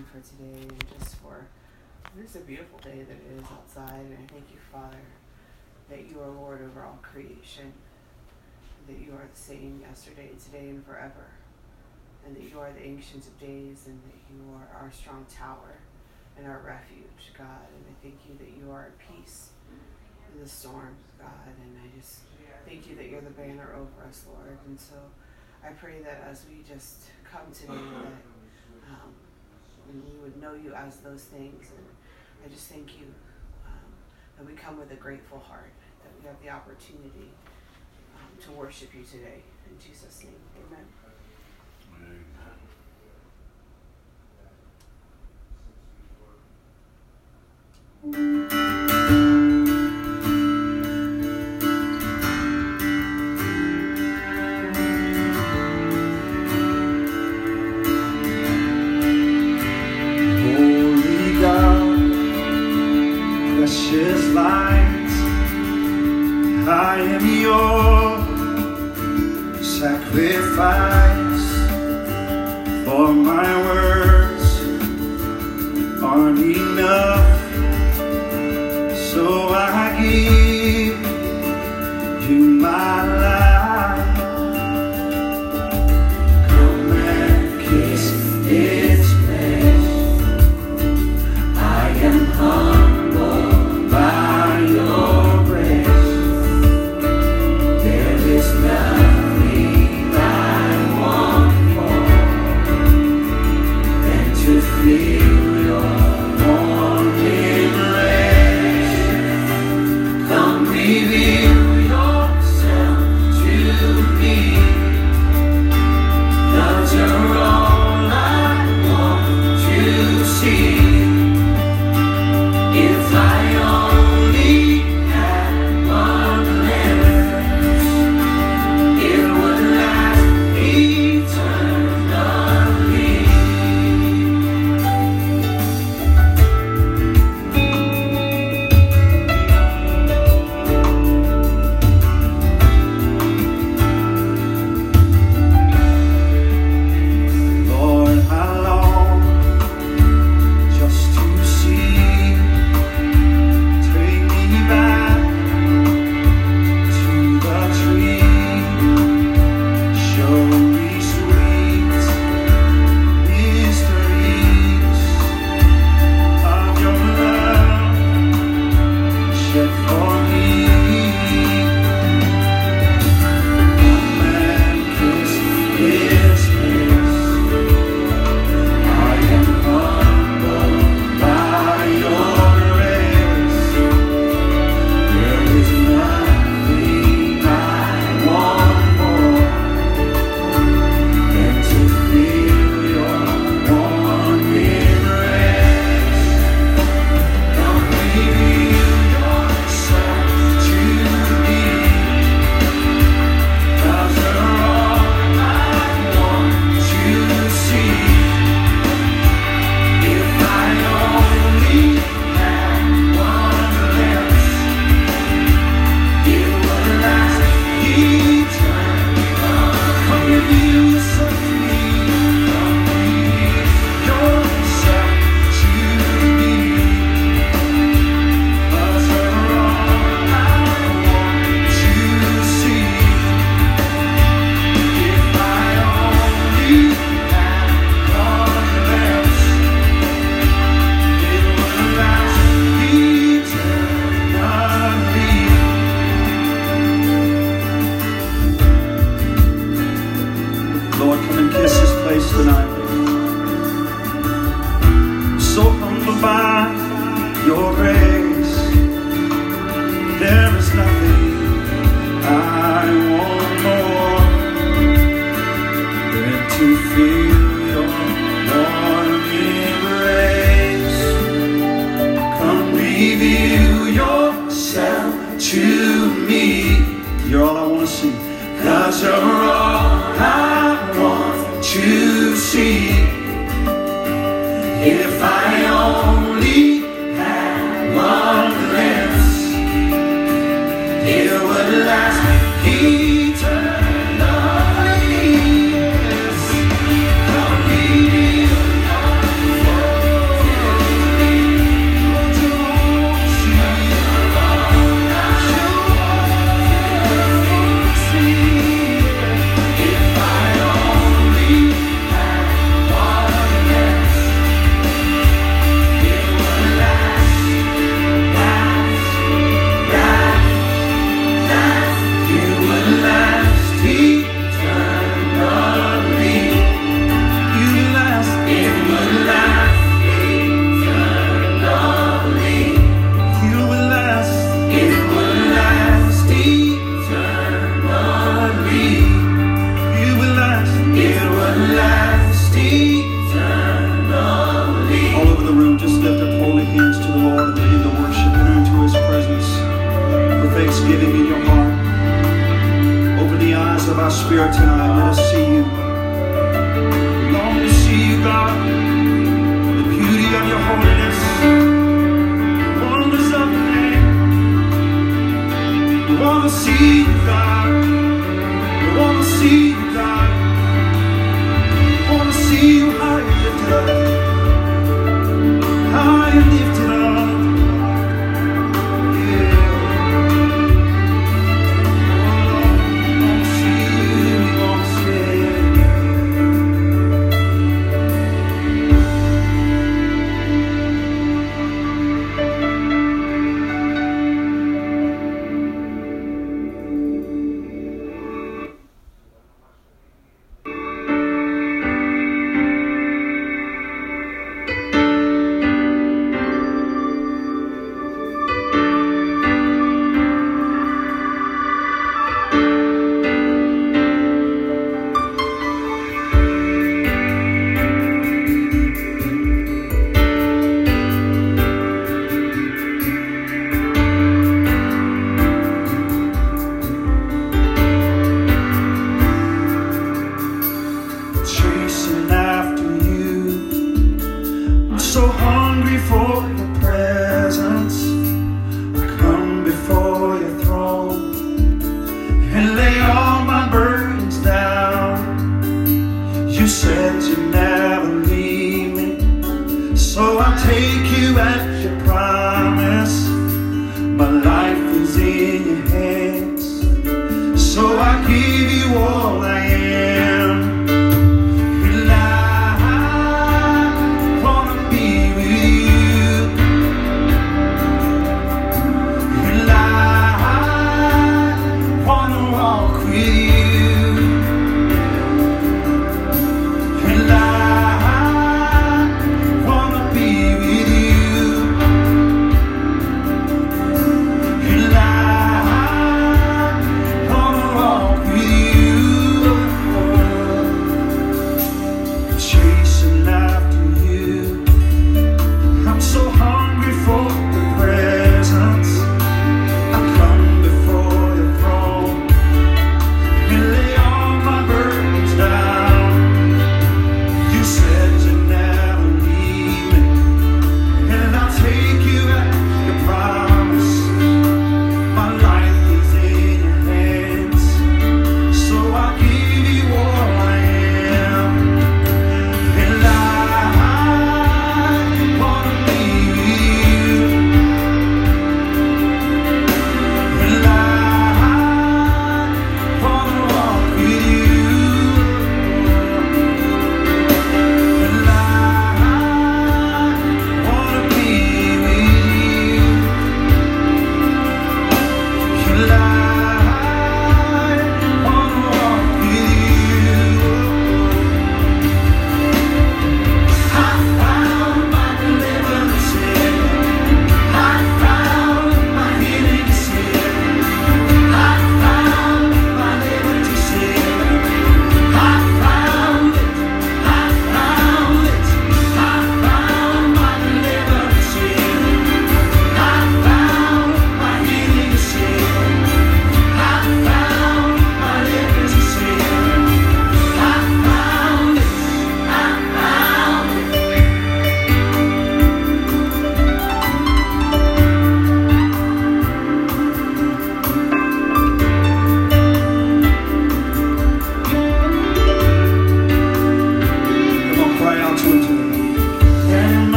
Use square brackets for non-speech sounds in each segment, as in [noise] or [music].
again for today and just for this a beautiful day that it is outside. And I thank you, Father, that you are Lord over all creation, that you are the same yesterday, today, and forever, and that you are the ancient of days, and that you are our strong tower and our refuge, God. And I thank you that you are at peace in the storms, God. And I just thank you that you're the banner over us, Lord. And so I pray that as we just come today, that um, we would know you as those things. And I just thank you um, that we come with a grateful heart, that we have the opportunity um, to worship you today. In Jesus' name, amen. Amen.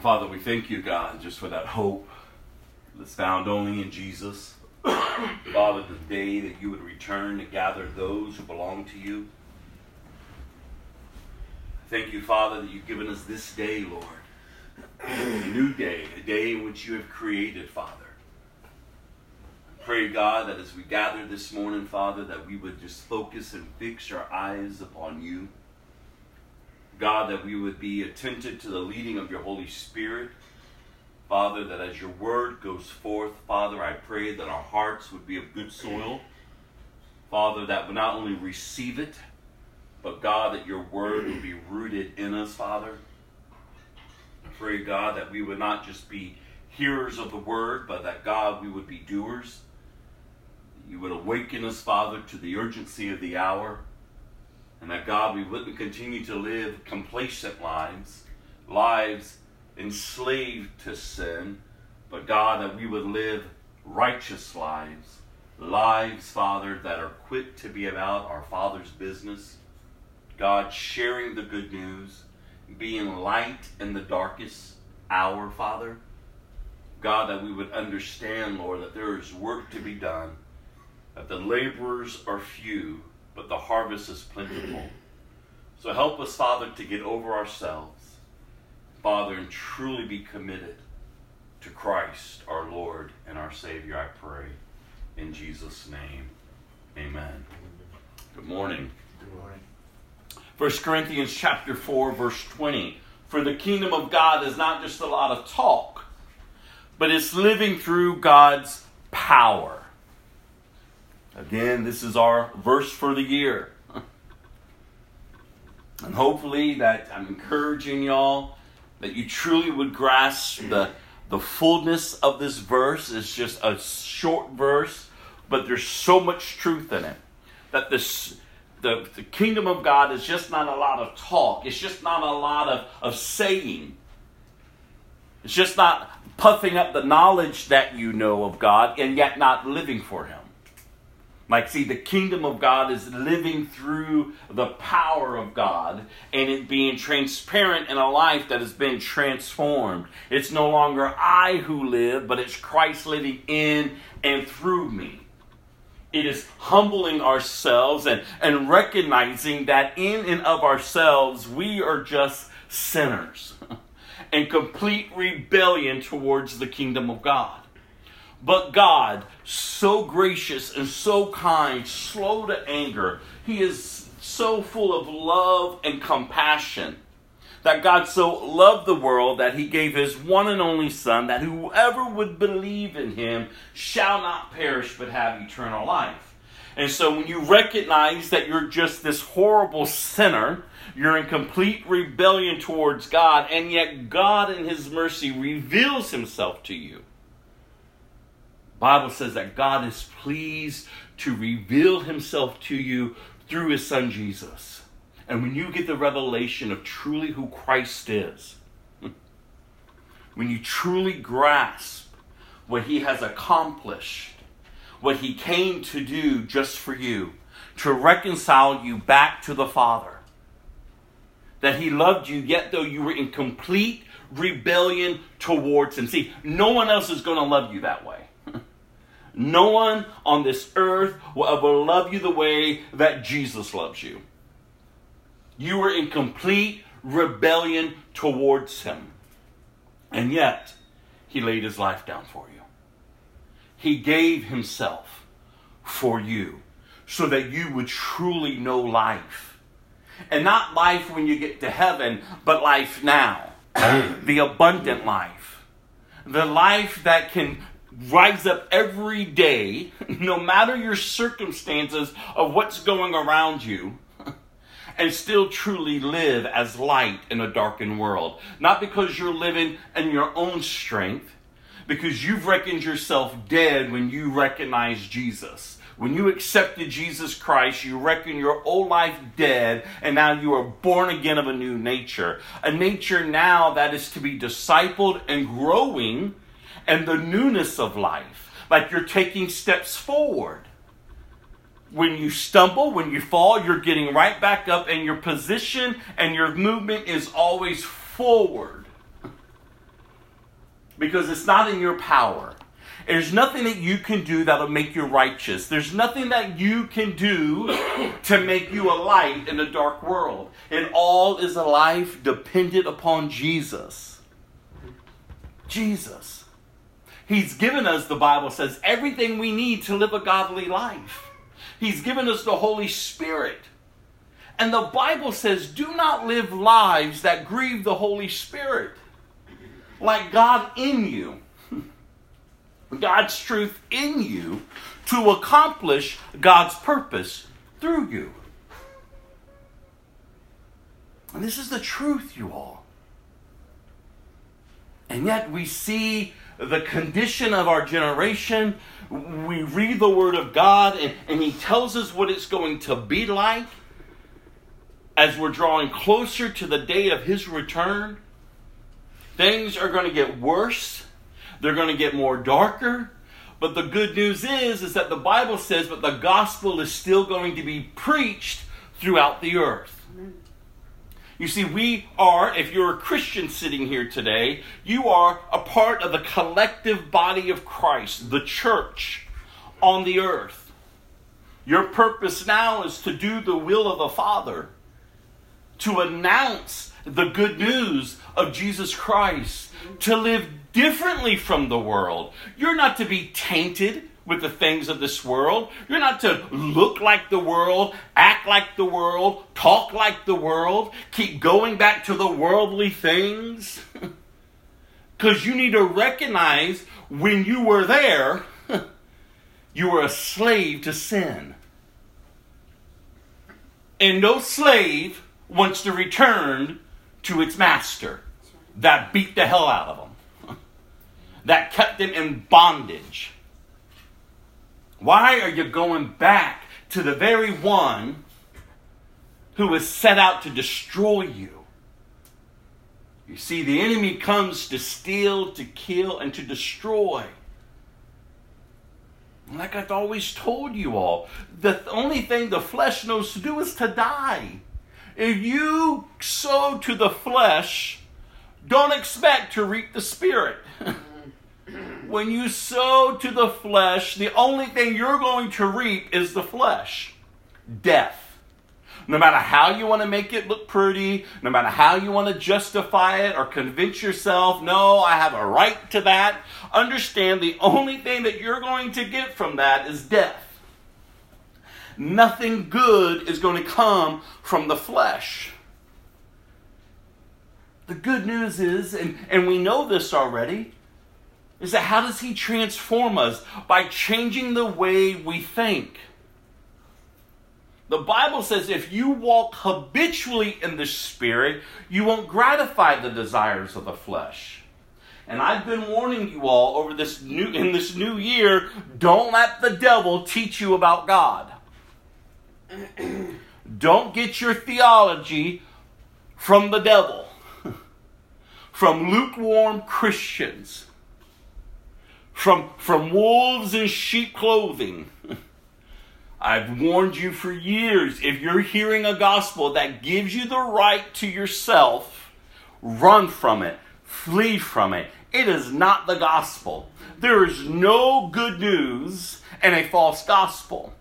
Father, we thank you, God, just for that hope that's found only in Jesus. [coughs] Father, the day that you would return to gather those who belong to you. Thank you, Father, that you've given us this day, Lord. A new day, a day in which you have created, Father. I pray, God, that as we gather this morning, Father, that we would just focus and fix our eyes upon you. God, that we would be attentive to the leading of your Holy Spirit. Father, that as your word goes forth, Father, I pray that our hearts would be of good soil. Father, that would not only receive it, but God, that your word would be rooted in us, Father. I pray, God, that we would not just be hearers of the word, but that, God, we would be doers. You would awaken us, Father, to the urgency of the hour. And that, God, we wouldn't continue to live complacent lives, lives enslaved to sin, but, God, that we would live righteous lives, lives, Father, that are quick to be about our Father's business God, sharing the good news, being light in the darkest hour, Father. God, that we would understand, Lord, that there is work to be done, that the laborers are few, but the harvest is plentiful. So help us, Father, to get over ourselves, Father, and truly be committed to Christ, our Lord and our Savior, I pray. In Jesus' name, amen. Good morning. Good morning. 1 Corinthians chapter 4 verse 20. For the kingdom of God is not just a lot of talk, but it's living through God's power. Again, this is our verse for the year. [laughs] And hopefully that I'm encouraging y'all that you truly would grasp the the fullness of this verse. It's just a short verse, but there's so much truth in it. That this the, the kingdom of God is just not a lot of talk. It's just not a lot of, of saying. It's just not puffing up the knowledge that you know of God and yet not living for Him. Like, see, the kingdom of God is living through the power of God and it being transparent in a life that has been transformed. It's no longer I who live, but it's Christ living in and through me. It is humbling ourselves and, and recognizing that in and of ourselves we are just sinners [laughs] in complete rebellion towards the kingdom of God. But God, so gracious and so kind, slow to anger, He is so full of love and compassion that God so loved the world that he gave his one and only Son, that whoever would believe in him shall not perish but have eternal life. And so when you recognize that you're just this horrible sinner, you're in complete rebellion towards God, and yet God in his mercy reveals himself to you. Bible says that God is pleased to reveal himself to you through his son Jesus. And when you get the revelation of truly who Christ is, [laughs] when you truly grasp what he has accomplished, what he came to do just for you, to reconcile you back to the Father, that he loved you, yet though you were in complete rebellion towards him. See, no one else is going to love you that way. No one on this earth will ever love you the way that Jesus loves you. You were in complete rebellion towards him. And yet, he laid his life down for you. He gave himself for you so that you would truly know life. And not life when you get to heaven, but life now. the abundant life. The life that can rise up every day, no matter your circumstances of what's going around you and still truly live as light in a darkened world. Not because you're living in your own strength, because you've reckoned yourself dead when you recognize Jesus. When you accepted Jesus Christ, you reckon your old life dead, and now you are born again of a new nature. A nature now that is to be discipled and growing, and the newness of life. Like you're taking steps forward when you stumble, when you fall, you're getting right back up, and your position and your movement is always forward. Because it's not in your power, There's nothing that you can do that'll make you righteous. There's nothing that you can do [coughs] to make you a light in a dark world. It all is a life dependent upon Jesus. Jesus. He's given us, the Bible says, everything we need to live a godly life. He's given us the Holy Spirit. And the Bible says, do not live lives that grieve the Holy Spirit. Like God in you. [laughs] God's truth in you to accomplish God's purpose through you. And this is the truth, you all. And yet we see the condition of our generation. We read the Word of God, and, and He tells us what it's going to be like as we're drawing closer to the day of His return. Things are going to get worse. They're going to get more darker. But the good news is, is that the Bible says, but the gospel is still going to be preached throughout the earth. You see, we are, if you're a Christian sitting here today, you are a part of the collective body of Christ, the church on the earth. Your purpose now is to do the will of the Father, to announce the good news of Jesus Christ, to live differently from the world. You're not to be tainted with the things of this world. You're not to look like the world, act like the world, talk like the world, keep going back to the worldly things. [laughs] Because you need to recognize when you were there, [laughs] you were a slave to sin. And no slave wants to return to its master that beat the hell out of them [laughs] that kept them in bondage. Why are you going back to the very one who was set out to destroy you? You see, the enemy comes to steal, to kill, and to destroy. Like I've always told you all, the only thing the flesh knows to do is to die. If you sow to the flesh, don't expect to reap the spirit. [laughs] when you sow to the flesh, the only thing you're going to reap is the flesh death. No matter how you want to make it look pretty, no matter how you want to justify it or convince yourself, no, I have a right to that, understand the only thing that you're going to get from that is death. Nothing good is going to come from the flesh. The good news is, and, and we know this already, is that how does he transform us? By changing the way we think. The Bible says if you walk habitually in the Spirit, you won't gratify the desires of the flesh. And I've been warning you all over this new in this new year, don't let the devil teach you about God. [clears throat] don't get your theology from the devil. [laughs] from lukewarm Christians from, from wolves in sheep clothing. [laughs] I've warned you for years if you're hearing a gospel that gives you the right to yourself, run from it, flee from it. It is not the gospel. There is no good news and a false gospel.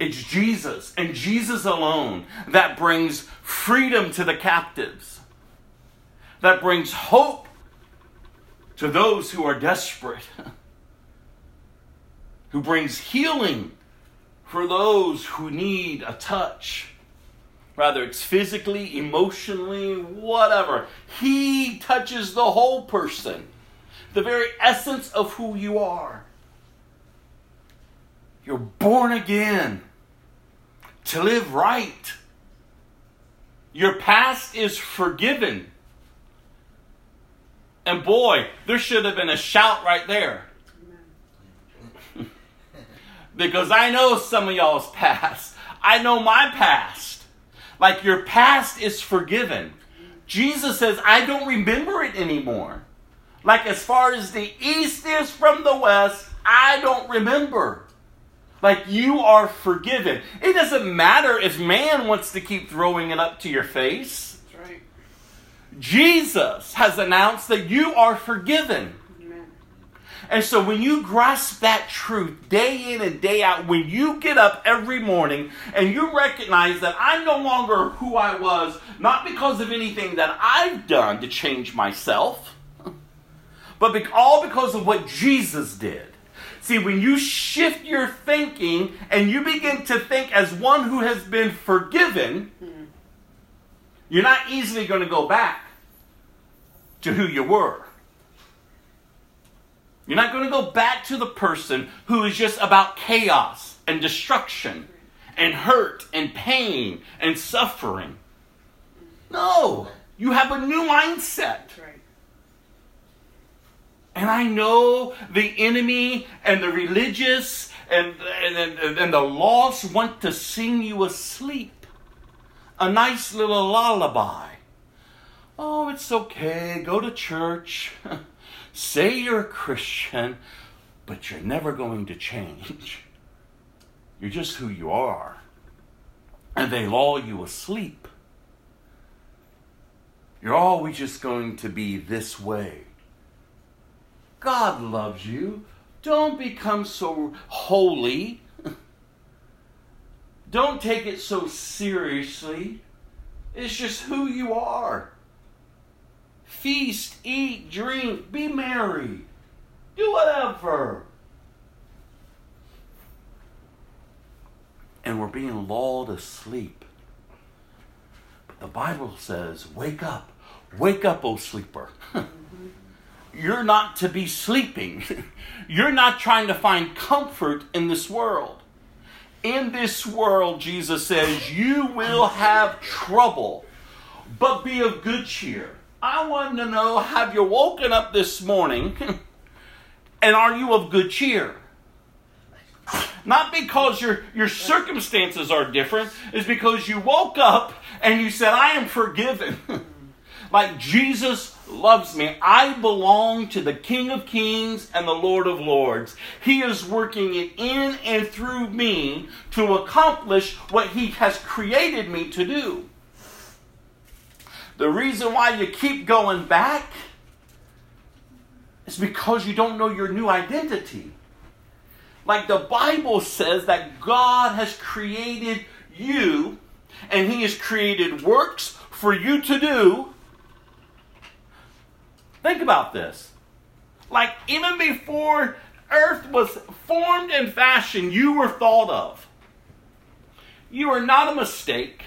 It's Jesus and Jesus alone that brings freedom to the captives, that brings hope to those who are desperate, [laughs] who brings healing for those who need a touch. Rather, it's physically, emotionally, whatever. He touches the whole person, the very essence of who you are. You're born again to live right. Your past is forgiven. And boy, there should have been a shout right there. [laughs] because I know some of y'all's past. I know my past. Like your past is forgiven. Jesus says, I don't remember it anymore. Like as far as the east is from the west, I don't remember. Like you are forgiven. It doesn't matter if man wants to keep throwing it up to your face. Jesus has announced that you are forgiven. Amen. And so when you grasp that truth day in and day out, when you get up every morning and you recognize that I'm no longer who I was, not because of anything that I've done to change myself, [laughs] but all because of what Jesus did. See, when you shift your thinking and you begin to think as one who has been forgiven, hmm. you're not easily going to go back to who you were. You're not going to go back to the person who is just about chaos and destruction and hurt and pain and suffering. No, you have a new mindset. And I know the enemy and the religious and, and, and, the lost want to sing you asleep. A nice little lullaby. Oh, it's okay. Go to church. [laughs] Say you're a Christian, but you're never going to change. You're just who you are. And they lull you asleep. You're always just going to be this way. God loves you. Don't become so holy. [laughs] Don't take it so seriously. It's just who you are. Feast, eat, drink, be merry. Do whatever. And we're being lulled asleep. But the Bible says, Wake up. Wake up, O sleeper. [laughs] You're not to be sleeping. [laughs] You're not trying to find comfort in this world. In this world, Jesus says, you will have trouble, but be of good cheer. I want to know have you woken up this morning [laughs] and are you of good cheer? Not because your, your circumstances are different, is because you woke up and you said, I am forgiven. [laughs] like Jesus loves me. I belong to the King of Kings and the Lord of Lords. He is working it in and through me to accomplish what He has created me to do. The reason why you keep going back is because you don't know your new identity. Like the Bible says that God has created you and He has created works for you to do. Think about this. Like even before earth was formed and fashioned, you were thought of. You are not a mistake.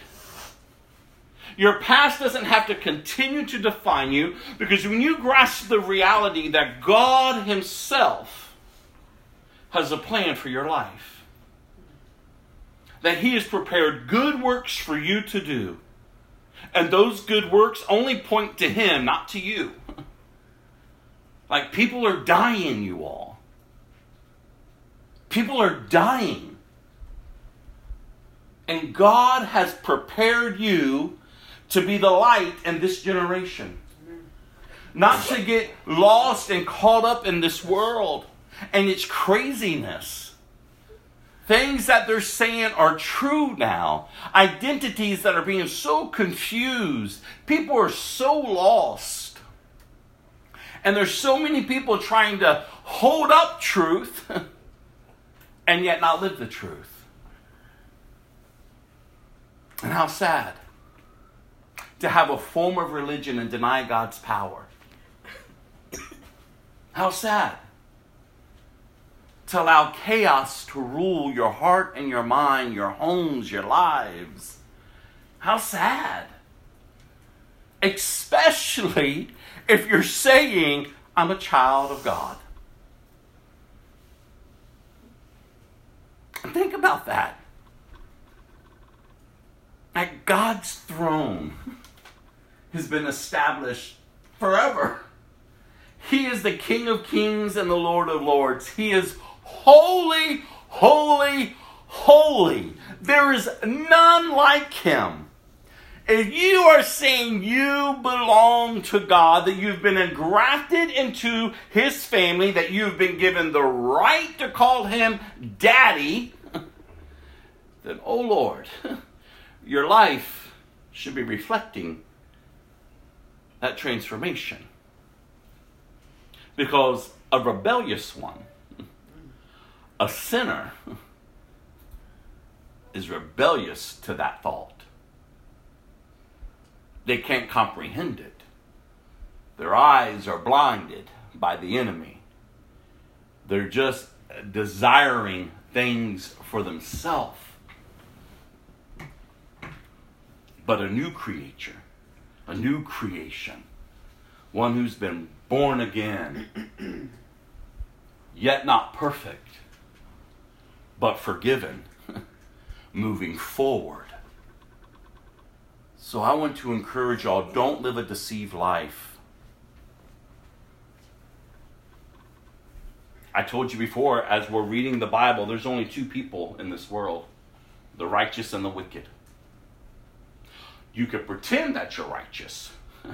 Your past doesn't have to continue to define you because when you grasp the reality that God Himself has a plan for your life, that He has prepared good works for you to do, and those good works only point to Him, not to you. [laughs] Like people are dying, you all. People are dying. And God has prepared you to be the light in this generation. Not to get lost and caught up in this world and its craziness. Things that they're saying are true now. Identities that are being so confused. People are so lost. And there's so many people trying to hold up truth [laughs] and yet not live the truth. And how sad to have a form of religion and deny God's power. How sad. To allow chaos to rule your heart and your mind, your homes, your lives. How sad. Especially if you're saying, I'm a child of God. Think about that. At God's throne has been established forever. He is the King of kings and the Lord of lords. He is holy, holy, holy. There is none like him. If you are saying you belong to God, that you've been engrafted into his family, that you've been given the right to call him daddy, then, oh Lord, [laughs] your life should be reflecting that transformation. Because a rebellious one. A sinner is rebellious to that thought. They can't comprehend it. Their eyes are blinded by the enemy. They're just desiring things for themselves. But a new creature, a new creation, one who's been born again, [clears throat] yet not perfect, but forgiven, [laughs] moving forward. So I want to encourage y'all don't live a deceived life. I told you before, as we're reading the Bible, there's only two people in this world the righteous and the wicked. You can pretend that you're righteous. [laughs]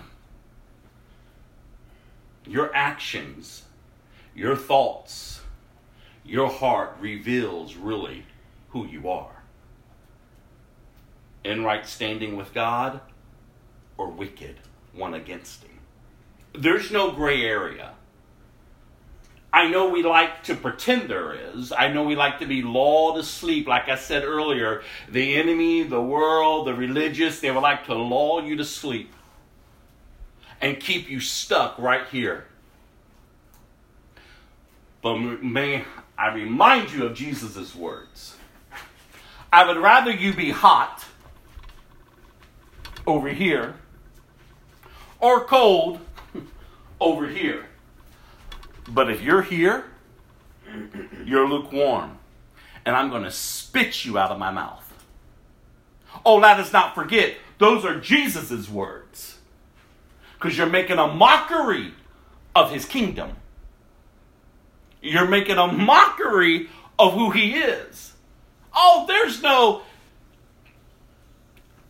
your actions, your thoughts, your heart reveals really who you are. In right standing with God or wicked, one against Him. There's no gray area. I know we like to pretend there is. I know we like to be lulled to sleep. Like I said earlier, the enemy, the world, the religious, they would like to lull you to sleep and keep you stuck right here. But may I remind you of Jesus' words. I would rather you be hot over here or cold [laughs] over here. But if you're here, you're lukewarm. And I'm going to spit you out of my mouth. Oh, let us not forget, those are Jesus' words. Because you're making a mockery of his kingdom. You're making a mockery of who he is. Oh, there's no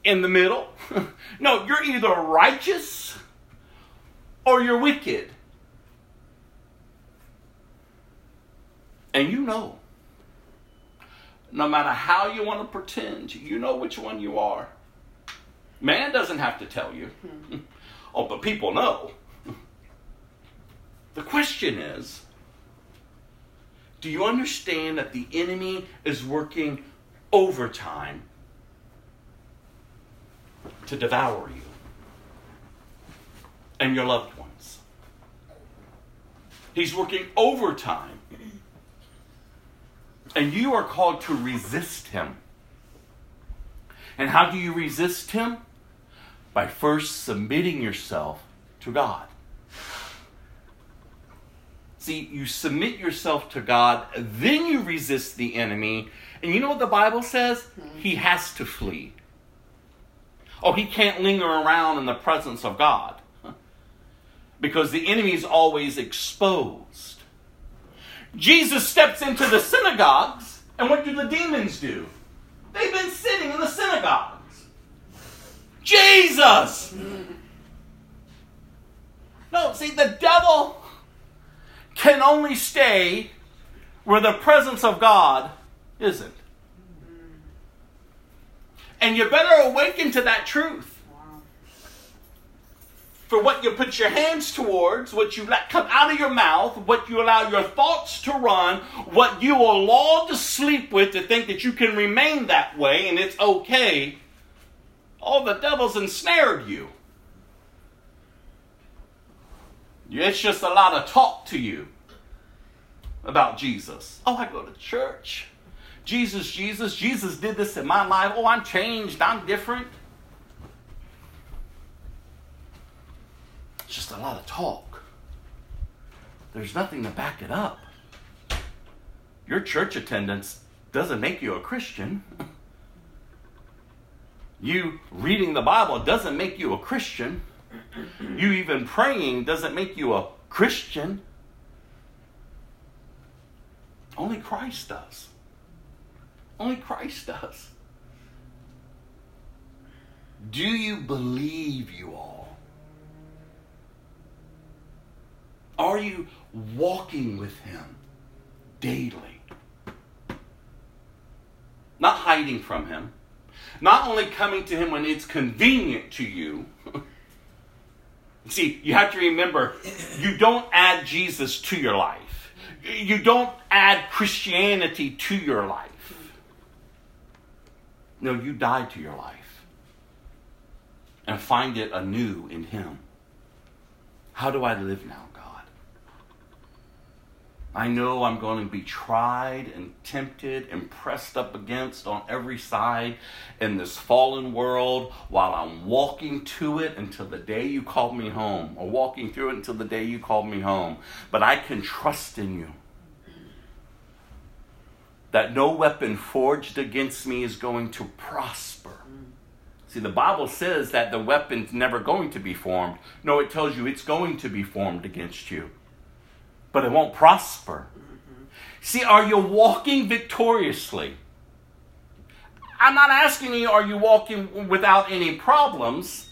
in the middle. [laughs] no, you're either righteous or you're wicked. And you know, no matter how you want to pretend, you know which one you are. Man doesn't have to tell you. Mm-hmm. [laughs] oh, but people know. the question is do you understand that the enemy is working overtime to devour you and your loved ones? He's working overtime and you are called to resist him. And how do you resist him? By first submitting yourself to God. See, you submit yourself to God, then you resist the enemy. And you know what the Bible says? Hmm. He has to flee. Oh, he can't linger around in the presence of God because the enemy is always exposed. Jesus steps into the synagogues, and what do the demons do? They've been sitting in the synagogues. Jesus! No, see, the devil can only stay where the presence of God isn't. And you better awaken to that truth for what you put your hands towards, what you let come out of your mouth, what you allow your thoughts to run, what you are lulled to sleep with to think that you can remain that way and it's okay. All the devil's ensnared you. It's just a lot of talk to you about Jesus. Oh, I go to church. Jesus, Jesus, Jesus did this in my life. Oh, I'm changed. I'm different. It's just a lot of talk. There's nothing to back it up. Your church attendance doesn't make you a Christian. you reading the Bible doesn't make you a Christian. You even praying doesn't make you a Christian. Only Christ does. Only Christ does. Do you believe you all? Are you walking with Him daily? Not hiding from Him, not only coming to Him when it's convenient to you, [laughs] See, you have to remember you don't add Jesus to your life, you don't add Christianity to your life. No, you die to your life and find it anew in Him. How do I live now? I know I'm going to be tried and tempted and pressed up against on every side in this fallen world while I'm walking to it until the day you call me home, or walking through it until the day you call me home. But I can trust in you that no weapon forged against me is going to prosper. See, the Bible says that the weapon's never going to be formed. No, it tells you it's going to be formed against you but it won't prosper. See, are you walking victoriously? I'm not asking you, are you walking without any problems?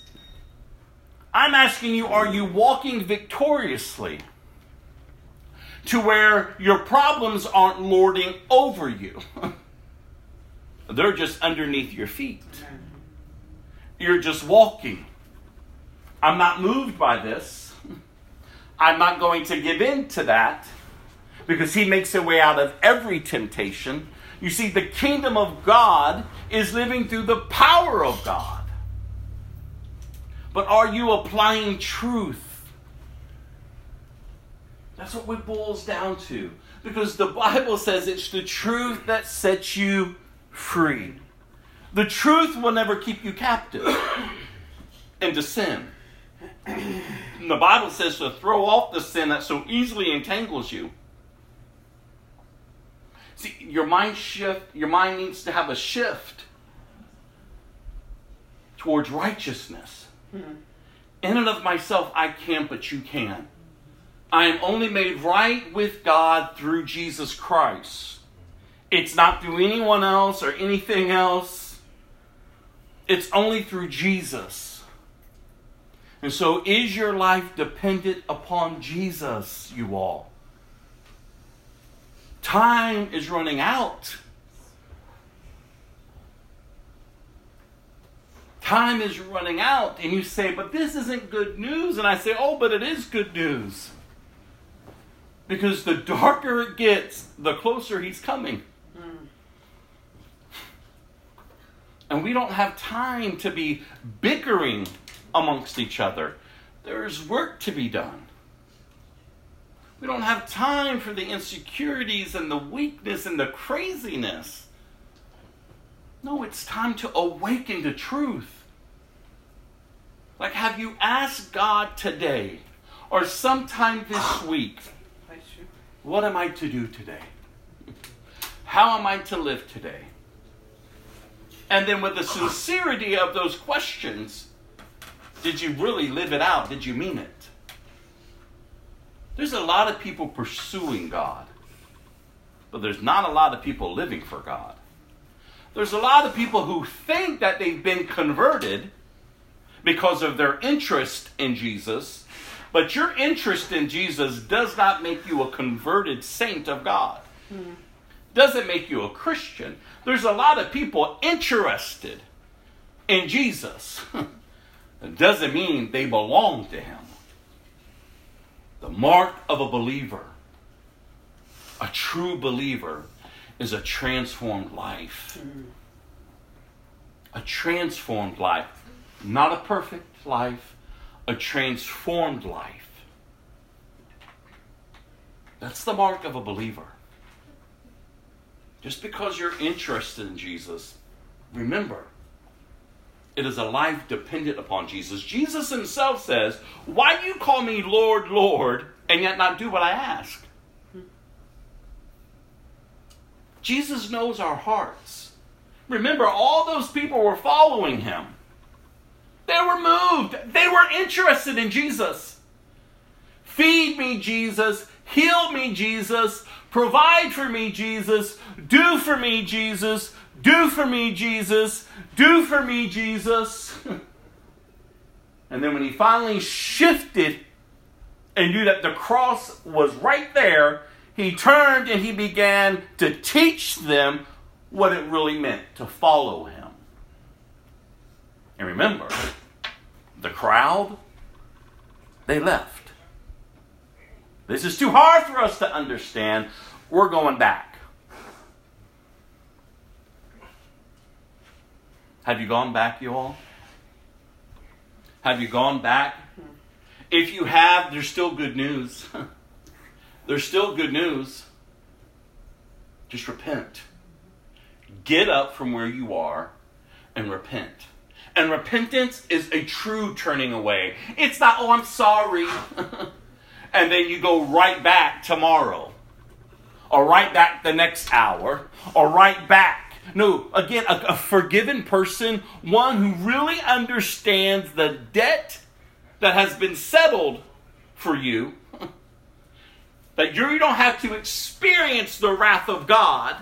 I'm asking you, are you walking victoriously? To where your problems aren't lording over you, [laughs] they're just underneath your feet. You're just walking. I'm not moved by this. I'm not going to give in to that because he makes a way out of every temptation. You see, the kingdom of God is living through the power of God. But are you applying truth? That's what it boils down to. Because the Bible says it's the truth that sets you free. The truth will never keep you captive into sin the Bible says to throw off the sin that so easily entangles you. See, your mind shift, your mind needs to have a shift towards righteousness. Mm-hmm. In and of myself, I can't, but you can. I am only made right with God through Jesus Christ. It's not through anyone else or anything else. It's only through Jesus. And so, is your life dependent upon Jesus, you all? Time is running out. Time is running out. And you say, but this isn't good news. And I say, oh, but it is good news. Because the darker it gets, the closer he's coming. Mm. And we don't have time to be bickering amongst each other. There's work to be done. We don't have time for the insecurities and the weakness and the craziness. No, it's time to awaken to truth. Like, have you asked God today or sometime this [gasps] week, what am I to do today? How am I to live today? And then, with the [gasps] sincerity of those questions, did you really live it out? Did you mean it? There's a lot of people pursuing God, but there's not a lot of people living for God. There's a lot of people who think that they've been converted because of their interest in Jesus, but your interest in Jesus does not make you a converted saint of God. Mm. Doesn't make you a Christian. There's a lot of people interested in Jesus. [laughs] It doesn't mean they belong to him. The mark of a believer, a true believer, is a transformed life. A transformed life. Not a perfect life, a transformed life. That's the mark of a believer. Just because you're interested in Jesus, remember, it is a life dependent upon Jesus. Jesus himself says, Why do you call me Lord, Lord, and yet not do what I ask? Jesus knows our hearts. Remember, all those people were following him. They were moved, they were interested in Jesus. Feed me, Jesus. Heal me, Jesus. Provide for me, Jesus. Do for me, Jesus. Do for me, Jesus. Do for me, Jesus. [laughs] and then when he finally shifted and knew that the cross was right there, he turned and he began to teach them what it really meant to follow him. And remember, the crowd, They left. This is too hard for us to understand. We're going back. Have you gone back, you all? Have you gone back? If you have, there's still good news. [laughs] there's still good news. Just repent. Get up from where you are and repent. And repentance is a true turning away. It's not, oh, I'm sorry. [laughs] and then you go right back tomorrow, or right back the next hour, or right back. No, again, a, a forgiven person, one who really understands the debt that has been settled for you, [laughs] that you don't have to experience the wrath of God.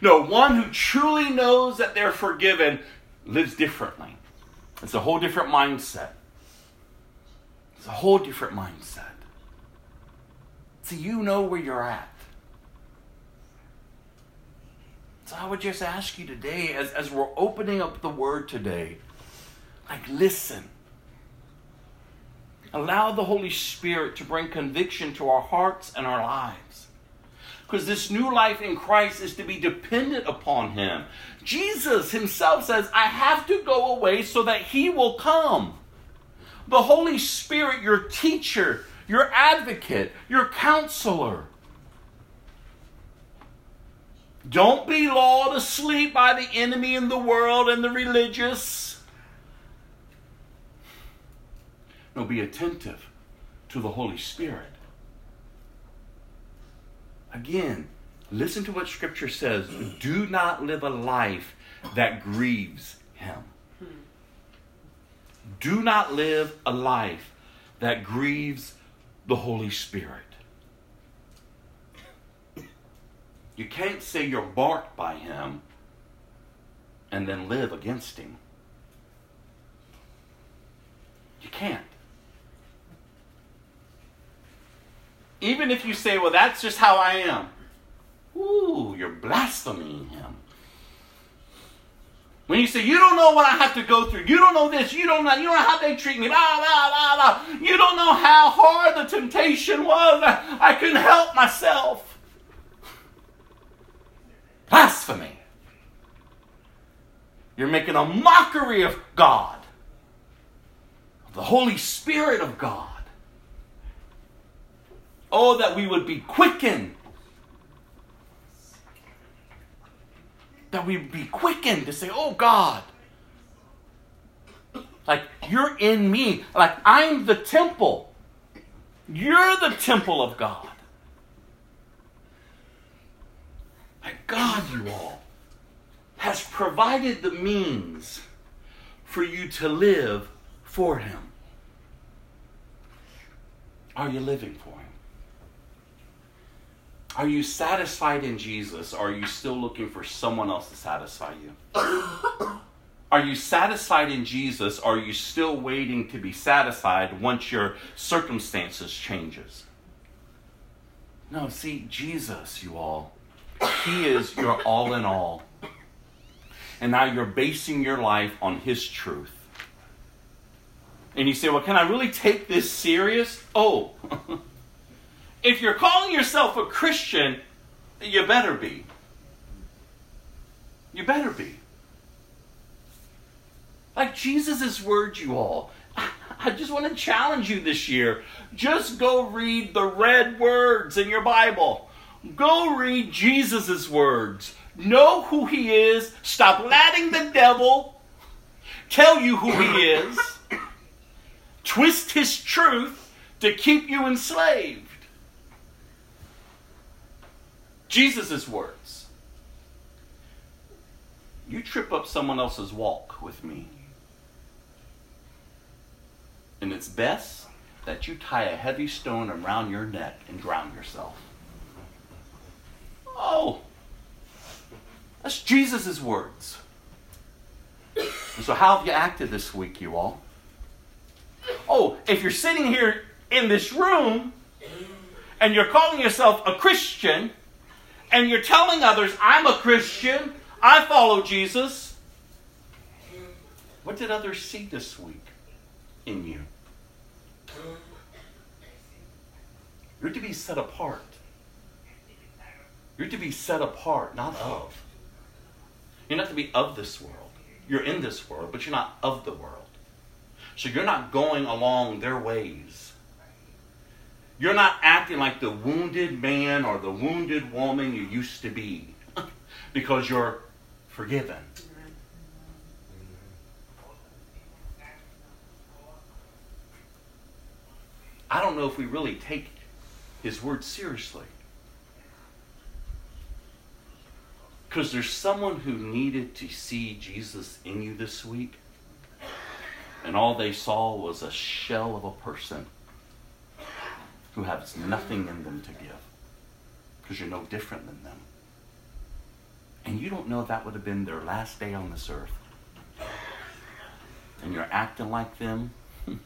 No, one who truly knows that they're forgiven lives differently. It's a whole different mindset. It's a whole different mindset. So you know where you're at. So I would just ask you today, as, as we're opening up the word today, like listen. Allow the Holy Spirit to bring conviction to our hearts and our lives. Because this new life in Christ is to be dependent upon Him. Jesus Himself says, I have to go away so that He will come. The Holy Spirit, your teacher, your advocate, your counselor. Don't be lulled asleep by the enemy in the world and the religious. No, be attentive to the Holy Spirit. Again, listen to what Scripture says. Do not live a life that grieves Him. Do not live a life that grieves the Holy Spirit. You can't say you're marked by Him and then live against Him. You can't. Even if you say, well, that's just how I am. Ooh, you're blaspheming him. When you say, you don't know what I have to go through, you don't know this, you don't know, you don't know how they treat me, blah, blah, blah, blah. You don't know how hard the temptation was. I, I couldn't help myself. Blasphemy. You're making a mockery of God, of the Holy Spirit of God. Oh, that we would be quickened. That we would be quickened to say, Oh God, like you're in me. Like I'm the temple. You're the temple of God. God, you all, has provided the means for you to live for Him. Are you living for Him? Are you satisfied in Jesus or are you still looking for someone else to satisfy you? [coughs] Are you satisfied in Jesus or are you still waiting to be satisfied once your circumstances changes? No, see, Jesus, you all, He is your all in all. And now you're basing your life on His truth. And you say, well, can I really take this serious? Oh, [laughs] if you're calling yourself a Christian, you better be. You better be. Like Jesus' words, you all. I just want to challenge you this year. Just go read the red words in your Bible. Go read Jesus' words. Know who he is. Stop letting the devil tell you who he is. Twist his truth to keep you enslaved. Jesus' words. You trip up someone else's walk with me. And it's best that you tie a heavy stone around your neck and drown yourself. Oh, that's Jesus' words. So, how have you acted this week, you all? Oh, if you're sitting here in this room and you're calling yourself a Christian, and you're telling others, I'm a Christian, I follow Jesus, what did others see this week in you? You're to be set apart. You're to be set apart, not of. You're not to be of this world. You're in this world, but you're not of the world. So you're not going along their ways. You're not acting like the wounded man or the wounded woman you used to be [laughs] because you're forgiven. I don't know if we really take his word seriously. Because there's someone who needed to see Jesus in you this week, and all they saw was a shell of a person who has nothing in them to give, because you're no different than them. And you don't know that would have been their last day on this earth. And you're acting like them. [laughs]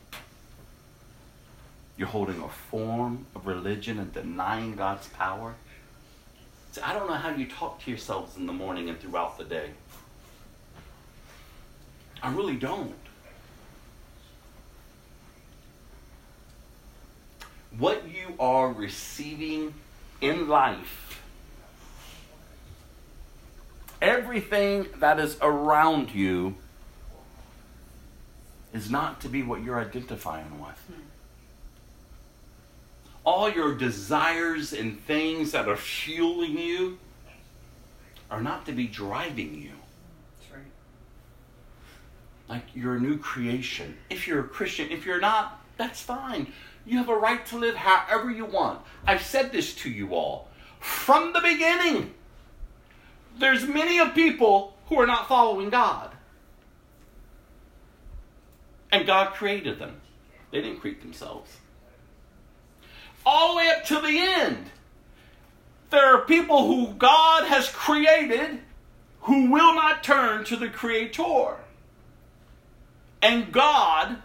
You're holding a form of religion and denying God's power. See, I don't know how you talk to yourselves in the morning and throughout the day. I really don't. What you are receiving in life, everything that is around you, is not to be what you're identifying with hmm. All your desires and things that are fueling you are not to be driving you. That's right. Like you're a new creation. If you're a Christian, if you're not, that's fine. You have a right to live however you want. I've said this to you all from the beginning. There's many of people who are not following God. And God created them. They didn't create themselves all the way up to the end. There are people who God has created who will not turn to the Creator. And God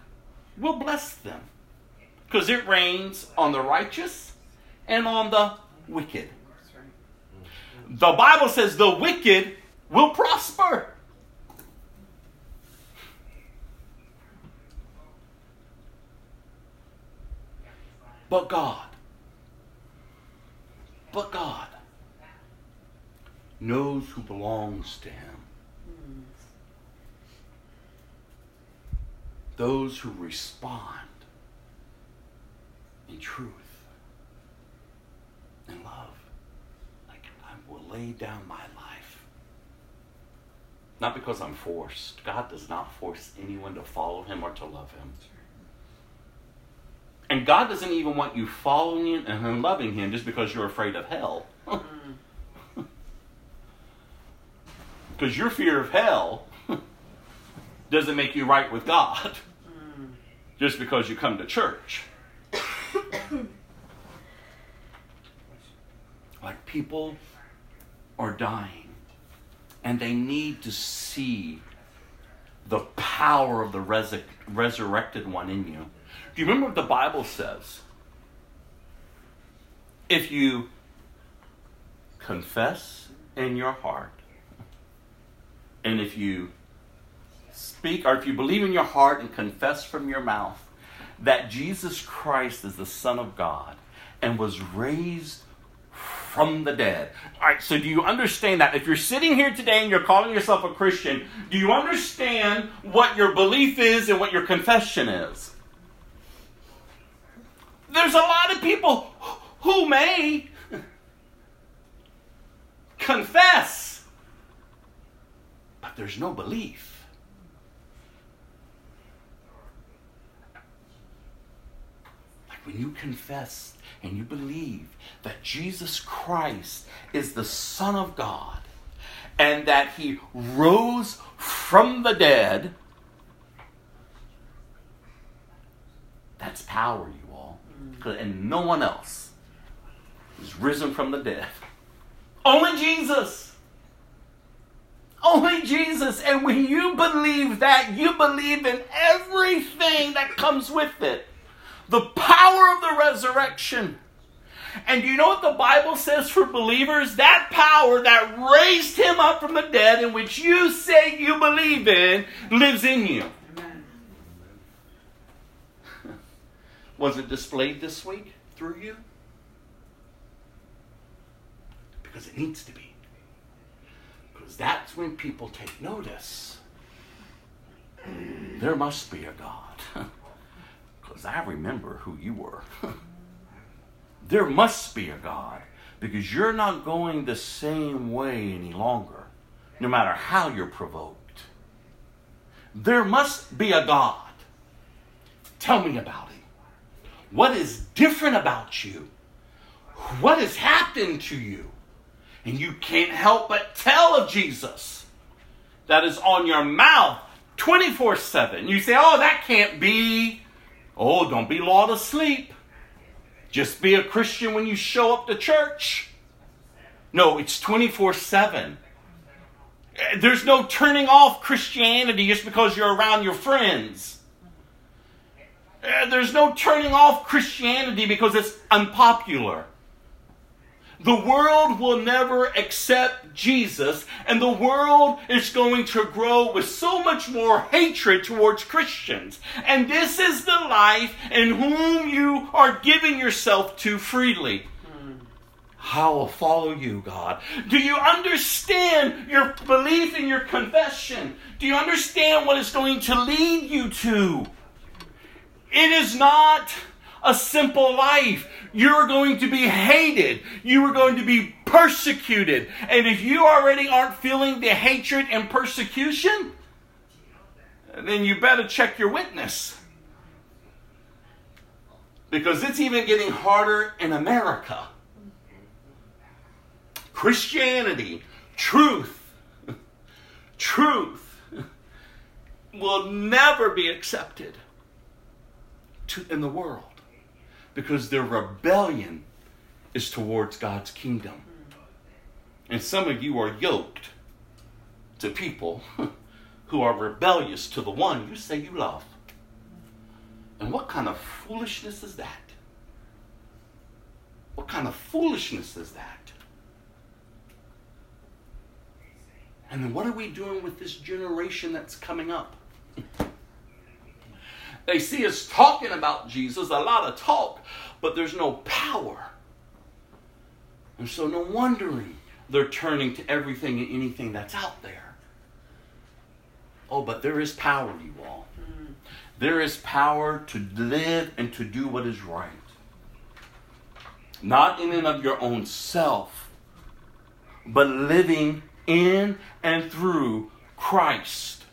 will bless them. Because it rains on the righteous and on the wicked. The Bible says the wicked will prosper. But God, but God knows who belongs to Him. Those who respond in truth and love. Like, I will lay down my life. Not because I'm forced. God does not force anyone to follow Him or to love Him. And God doesn't even want you following Him and loving Him just because you're afraid of hell. [laughs] Because your fear of hell doesn't make you right with God mm. just because you come to church. [coughs] like people are dying and they need to see the power of the resur- resurrected one in you. Do you remember what the Bible says? If you confess in your heart, and if you speak, or if you believe in your heart and confess from your mouth that Jesus Christ is the Son of God and was raised from the dead. All right, so do you understand that? If you're sitting here today and you're calling yourself a Christian, do you understand what your belief is and what your confession is? There's a lot of people who may confess, but there's no belief. Like when you confess and you believe that Jesus Christ is the Son of God and that He rose from the dead, that's power, you and no one else is risen from the dead. Only Jesus. Only Jesus. And when you believe that, you believe in everything that comes with it. The power of the resurrection. And you know what the Bible says for believers? That power that raised him up from the dead, in which you say you believe in, lives in you. Was it displayed this week through you? Because it needs to be. Because that's when people take notice. There must be a God. [laughs] Because I remember who you were. [laughs] there must be a God. Because you're not going the same way any longer, no matter how you're provoked. There must be a God. Tell me about him. What is different about you? What has happened to you? And you can't help but tell of Jesus. That is on your mouth 24 7. You say, oh, that can't be. Oh, don't be lulled asleep. Just be a Christian when you show up to church. No, it's 24 7. There's no turning off Christianity just because you're around your friends. Uh, there's no turning off Christianity because it's unpopular. The world will never accept Jesus, and the world is going to grow with so much more hatred towards Christians. And this is the life in whom you are giving yourself to freely. I will follow you, God. Do you understand your belief in your confession? Do you understand what it's going to lead you to? It is not a simple life. You're going to be hated. You are going to be persecuted. And if you already aren't feeling the hatred and persecution, then you better check your witness. Because it's even getting harder in America. Christianity, truth, [laughs] truth will never be accepted to, in the world because their rebellion is towards God's kingdom. And some of you are yoked to people [laughs] who are rebellious to the one you say you love. And what kind of foolishness is that? What kind of foolishness is that? And then what are we doing with this generation that's coming up? [laughs] They see us talking about Jesus, a lot of talk, but there's no power. And so, no wondering they're turning to everything and anything that's out there. Oh, but there is power, you all. Mm-hmm. There is power to live and to do what is right. Not in and of your own self, but living in and through Christ.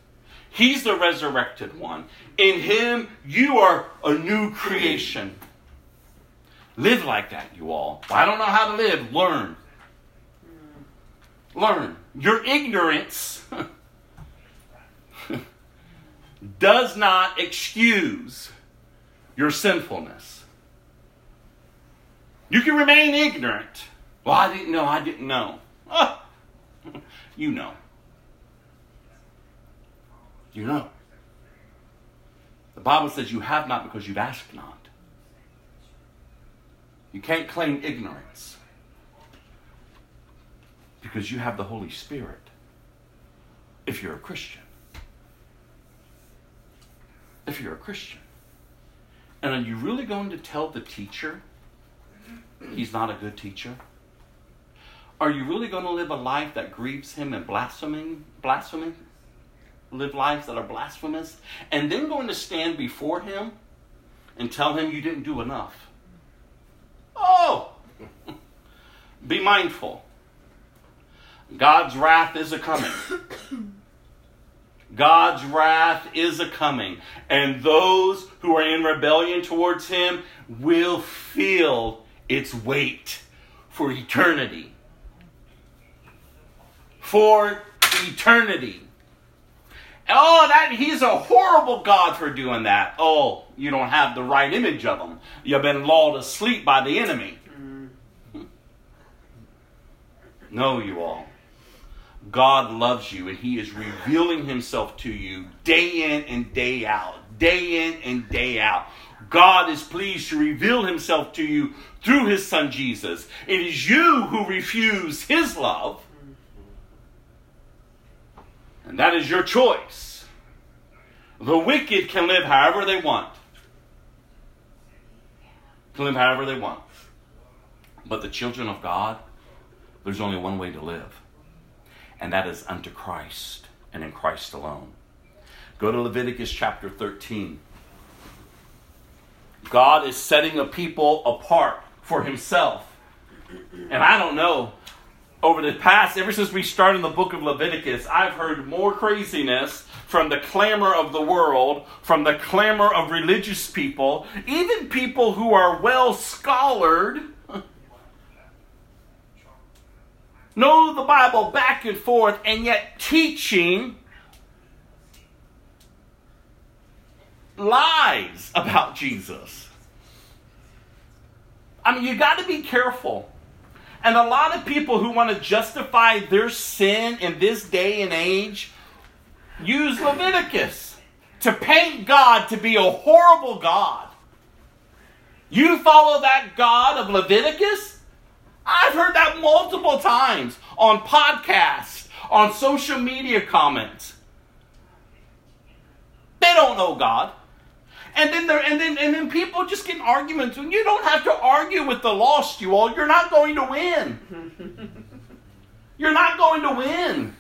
He's the resurrected one. In Him, you are a new creation. Live like that, you all. I don't know how to live. Learn. Learn. Your ignorance [laughs] does not excuse your sinfulness. You can remain ignorant. Well, I didn't know. I didn't know. Oh, [laughs] you know. You know. The Bible says you have not because you've asked not. You can't claim ignorance because you have the Holy Spirit if you're a Christian. If you're a Christian. And are you really going to tell the teacher he's not a good teacher? Are you really going to live a life that grieves him and blaspheming, blaspheming live lives that are blasphemous, and then going to stand before him and tell him you didn't do enough. Oh! [laughs] Be mindful. God's wrath is a coming. God's wrath is a coming. And those who are in rebellion towards him will feel its weight for eternity. For eternity. Oh, that he's a horrible God for doing that. Oh, you don't have the right image of him. You've been lulled asleep by the enemy. Mm-hmm. No, you all. God loves you and he is revealing himself to you day in and day out. Day in and day out. God is pleased to reveal himself to you through his son Jesus. It is you who refuse his love and that is your choice. The wicked can live however they want. Can live however they want. But the children of God, there's only one way to live, and that is unto Christ and in Christ alone. Go to Leviticus chapter 13. God is setting a people apart for himself. And I don't know, over the past, ever since we started the book of Leviticus, I've heard more craziness from the clamor of the world, from the clamor of religious people, even people who are well scholared, [laughs] know the Bible back and forth, and yet teaching lies about Jesus. I mean, you got to be careful. And a lot of people who want to justify their sin in this day and age use Leviticus to paint God to be a horrible God. You follow that God of Leviticus? I've heard that multiple times on podcasts, on social media comments. They don't know God. And then there, and then and then people just get in arguments. And you don't have to argue with the lost, you all. You're not going to win. [laughs] You're not going to win.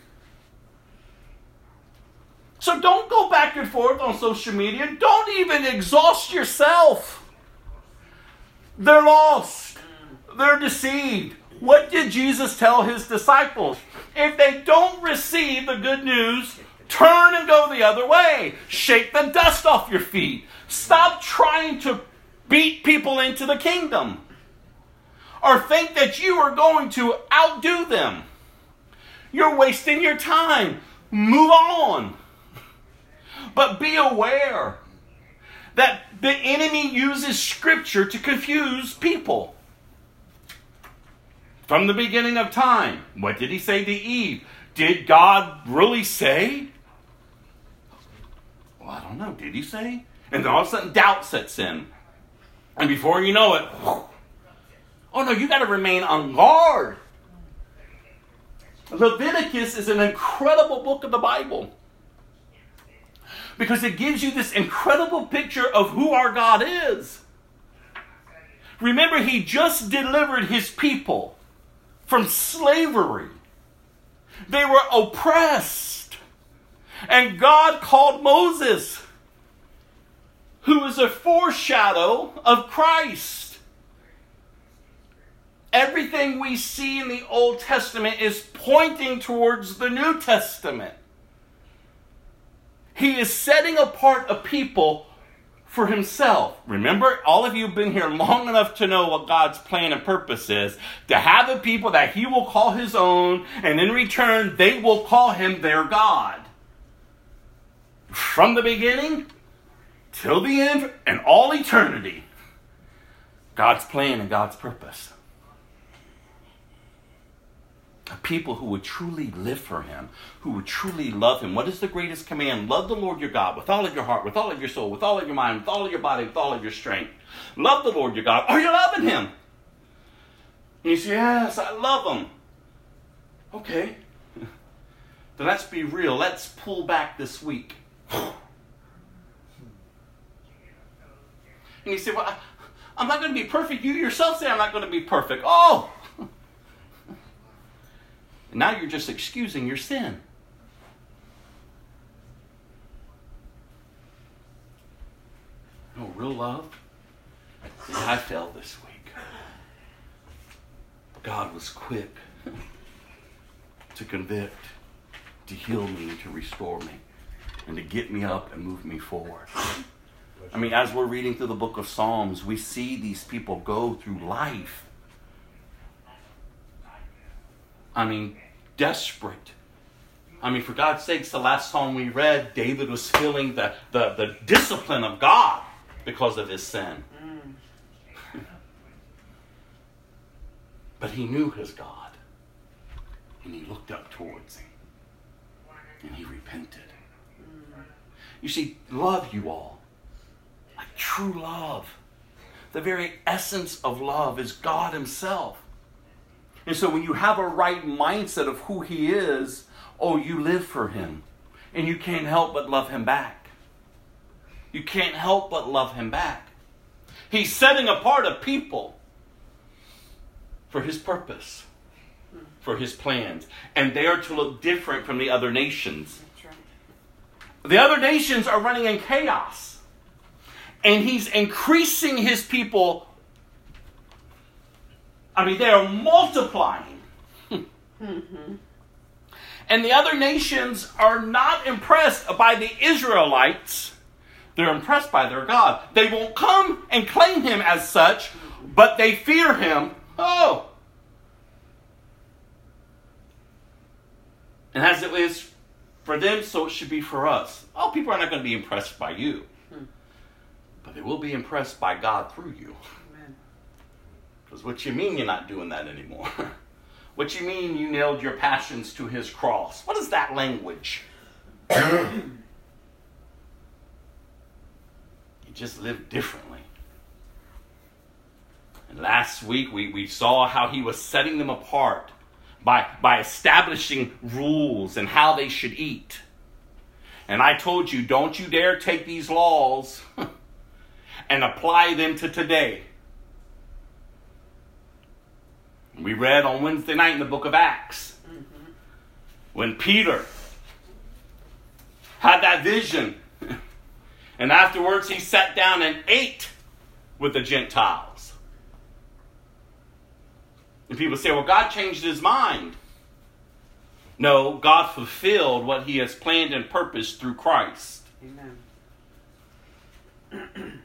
So don't go back and forth on social media. Don't even exhaust yourself. They're lost. Mm. They're deceived. What did Jesus tell his disciples? If they don't receive the good news, turn and go the other way. Shake the dust off your feet. Stop trying to beat people into the kingdom or think that you are going to outdo them. You're wasting your time. Move on. But be aware that the enemy uses scripture to confuse people. From the beginning of time, what did he say to Eve? Did God really say? I don't know. Did he say? And then all of a sudden, doubt sets in. And before you know it, oh no, you got to remain on guard. Leviticus is an incredible book of the Bible because it gives you this incredible picture of who our God is. Remember, He just delivered His people from slavery, they were oppressed. And God called Moses who is a foreshadow of Christ. Everything we see in the Old Testament is pointing towards the New Testament. He is setting apart a people for himself. Remember, all of you have been here long enough to know what God's plan and purpose is to have a people that he will call his own, and in return, they will call him their God. From the beginning, till the end and all eternity. God's plan and God's purpose. A people who would truly live for Him, who would truly love Him. What is the greatest command? Love the Lord your God with all of your heart, with all of your soul, with all of your mind, with all of your body, with all of your strength. Love the Lord your God. Are you loving Him? And you say, Yes, I love Him. Okay. [laughs] Then let's be real. Let's pull back this week. And you say, Well, I'm not going to be perfect. You yourself say I'm not going to be perfect. Oh! And [laughs] now you're just excusing your sin. No, real love. I fell this week. God was quick to convict, to heal me, to restore me, and to get me up and move me forward. I mean, as we're reading through the book of Psalms, we see these people go through life. I mean, desperate. I mean, for God's sakes, the last psalm we read, David was feeling the, the, the discipline of God because of his sin. but he knew his God, and he looked up towards him, and he repented. You see, love you all true love. The very essence of love is God Himself. And so when you have a right mindset of who He is, oh, you live for Him. And you can't help but love Him back. You can't help but love Him back. He's setting apart a people for His purpose. for his plans, and they are to look different from the other nations. The other nations are running in chaos, and he's increasing his people. I mean, they are multiplying. Mm-hmm. And the other nations are not impressed by the Israelites. They're impressed by their God. They won't come and claim him as such, but they fear him. Oh. And as it is for them, so it should be for us. Oh, people are not going to be impressed by you, hmm. but they will be impressed by God through you. Because what you mean you're not doing that anymore? [laughs] what you mean you nailed your passions to his cross? What is that language? [coughs] you just live differently. And last week we, we saw how he was setting them apart by, by establishing rules and how they should eat. And I told you, don't you dare take these laws [laughs] and apply them to today. We read on Wednesday night in the book of Acts mm-hmm. when Peter had that vision, [laughs] and afterwards he sat down and ate with the Gentiles. And people say, well, God changed his mind. No, God fulfilled what he has planned and purposed through Christ. Amen. [clears throat]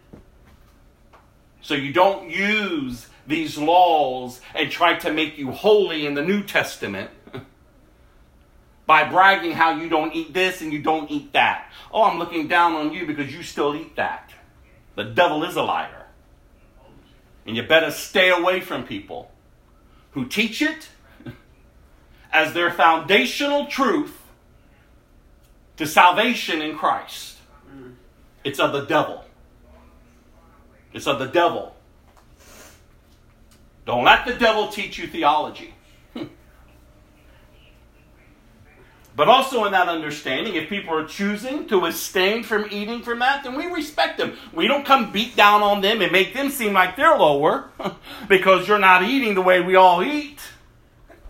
So you don't use these laws and try to make you holy in the New Testament [laughs] by bragging how you don't eat this and you don't eat that. Oh, I'm looking down on you because you still eat that. The devil is a liar. And you better stay away from people who teach it as their foundational truth to salvation in Christ. It's of the devil. It's of the devil. Don't let the devil teach you theology. But also, in that understanding, if people are choosing to abstain from eating from that, then we respect them. We don't come beat down on them and make them seem like they're lower [laughs] because you're not eating the way we all eat.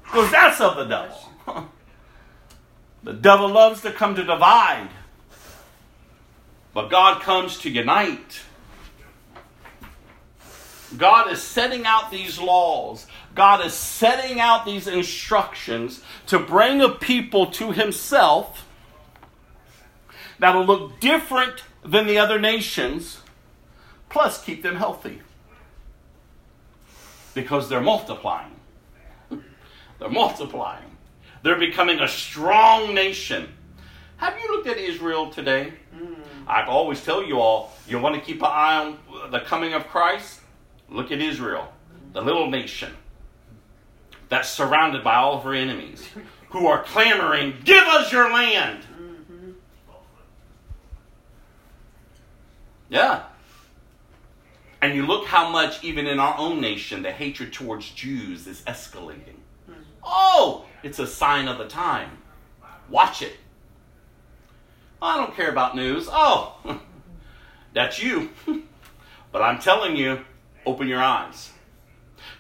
Because that's of the devil. [laughs] The devil loves to come to divide, but God comes to unite. God is setting out these laws. God is setting out these instructions to bring a people to Himself that'll look different than the other nations, plus keep them healthy. Because they're multiplying. [laughs] They're multiplying. They're becoming a strong nation. Have you looked at Israel today? Hmm. I always tell you all, you want to keep an eye on the coming of Christ? Look at Israel, the little nation that's surrounded by all of her enemies, who are clamoring, Give us your land! Mm-hmm. Yeah. And you look how much, even in our own nation, the hatred towards Jews is escalating. Mm-hmm. Oh, it's a sign of the time. Watch it. I don't care about news. Oh, [laughs] that's you. [laughs] but I'm telling you, open your eyes.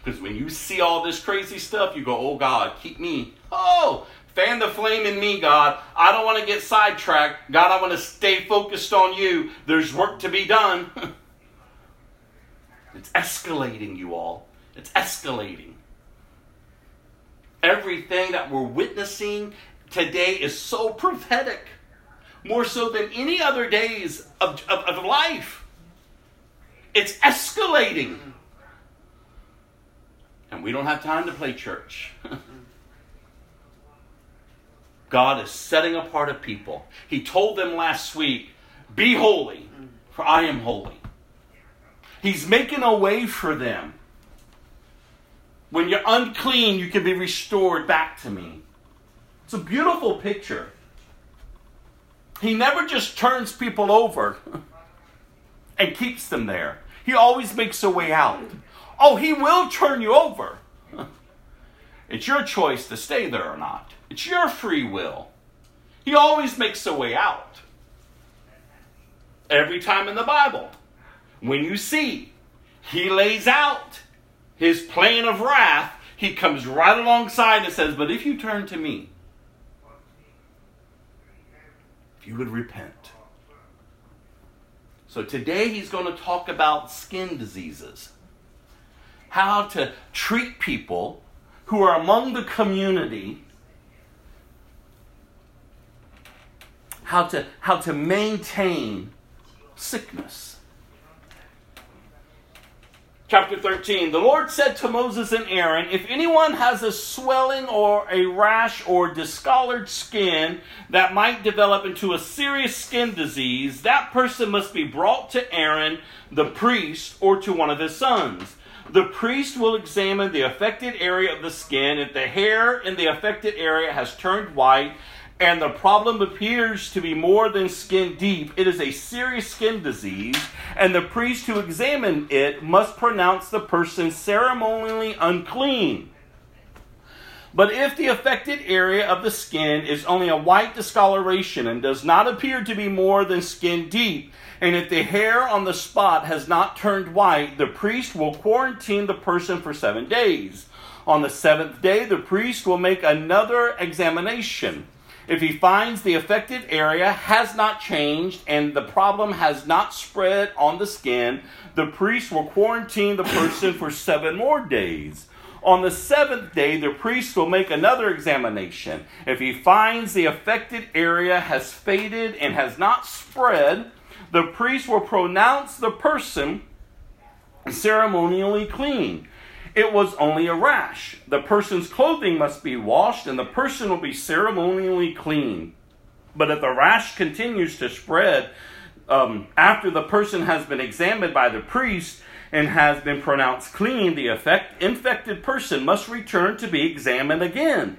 Because when you see all this crazy stuff, you go, oh God, keep me. Oh, fan the flame in me, God. I don't want to get sidetracked. God, I want to stay focused on you. There's work to be done. [laughs] it's escalating, you all. It's escalating. Everything that we're witnessing today is so prophetic, more so than any other days of, of, of life. It's escalating. And we don't have time to play church. [laughs] God is setting apart a people. He told them last week, Be holy, for I am holy. He's making a way for them. When you're unclean, you can be restored back to me. It's a beautiful picture. He never just turns people over [laughs] and keeps them there. He always makes a way out. Oh, he will turn you over. [laughs] It's your choice to stay there or not. It's your free will. He always makes a way out. Every time in the Bible, when you see he lays out his plan of wrath, he comes right alongside and says, But if you turn to me, if you would repent. So today he's going to talk about skin diseases, how to treat people who are among the community how to how to maintain sickness. Chapter 13 the lord said to moses and aaron if anyone has a swelling or a rash or discolored skin that might develop into a serious skin disease that person must be brought to aaron the priest or to one of his sons the priest will examine the affected area of the skin. If the hair in the affected area has turned white and the problem appears to be more than skin deep, it is a serious skin disease, and the priest who examines it must pronounce the person ceremonially unclean. But if the affected area of the skin is only a white discoloration and does not appear to be more than skin deep, and if the hair on the spot has not turned white, the priest will quarantine the person for seven days. On the seventh day, the priest will make another examination. If he finds the affected area has not changed and the problem has not spread on the skin, the priest will quarantine the person for seven more days. On the seventh day, the priest will make another examination. If he finds the affected area has faded and has not spread, the priest will pronounce the person ceremonially clean. It was only a rash. The person's clothing must be washed, and the person will be ceremonially clean. But if the rash continues to spread um, after the person has been examined by the priest and has been pronounced clean, the effect, infected person must return to be examined again.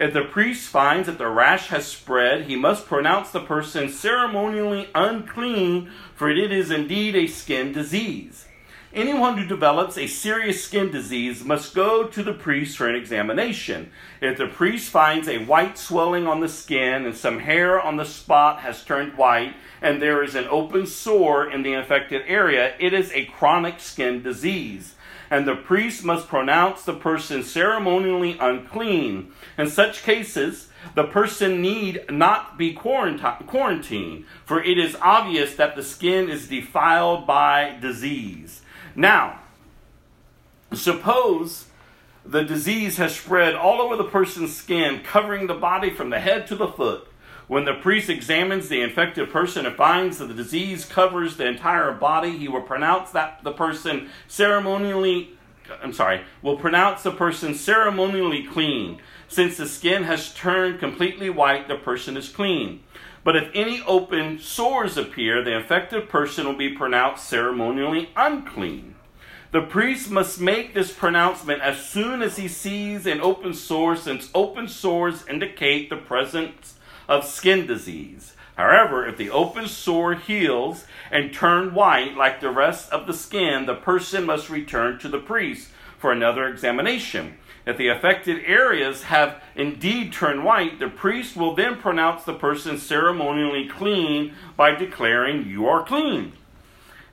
If the priest finds that the rash has spread, he must pronounce the person ceremonially unclean, for it is indeed a skin disease. Anyone who develops a serious skin disease must go to the priest for an examination. If the priest finds a white swelling on the skin and some hair on the spot has turned white, and there is an open sore in the infected area, it is a chronic skin disease and the priest must pronounce the person ceremonially unclean. In such cases, the person need not be quarantined, for it is obvious that the skin is defiled by disease. Now, suppose the disease has spread all over the person's skin, covering the body from the head to the foot. When the priest examines the infected person and finds that the disease covers the entire body, he will pronounce that the person ceremonially, I'm sorry, will pronounce the person ceremonially clean. Since the skin has turned completely white, the person is clean. But if any open sores appear, the infected person will be pronounced ceremonially unclean. The priest must make this pronouncement as soon as he sees an open sore, since open sores indicate the presence of skin disease. However, if the open sore heals and turn white like the rest of the skin, the person must return to the priest for another examination. If the affected areas have indeed turned white, the priest will then pronounce the person ceremonially clean by declaring, You are clean.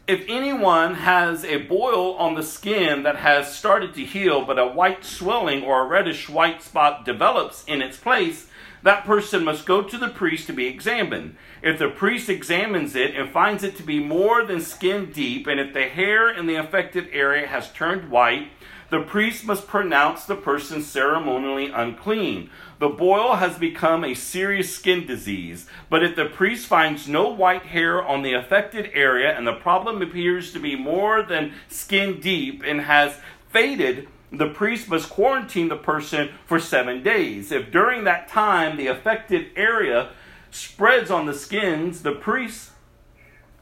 If anyone has a boil on the skin that has started to heal, but a white swelling or a reddish white spot develops in its place, that person must go to the priest to be examined. If the priest examines it and finds it to be more than skin deep, and if the hair in the affected area has turned white, the priest must pronounce the person ceremonially unclean. The boil has become a serious skin disease, but if the priest finds no white hair on the affected area and the problem appears to be more than skin deep and has faded, the priest must quarantine the person for seven days. If during that time the affected area spreads on the skins, the priest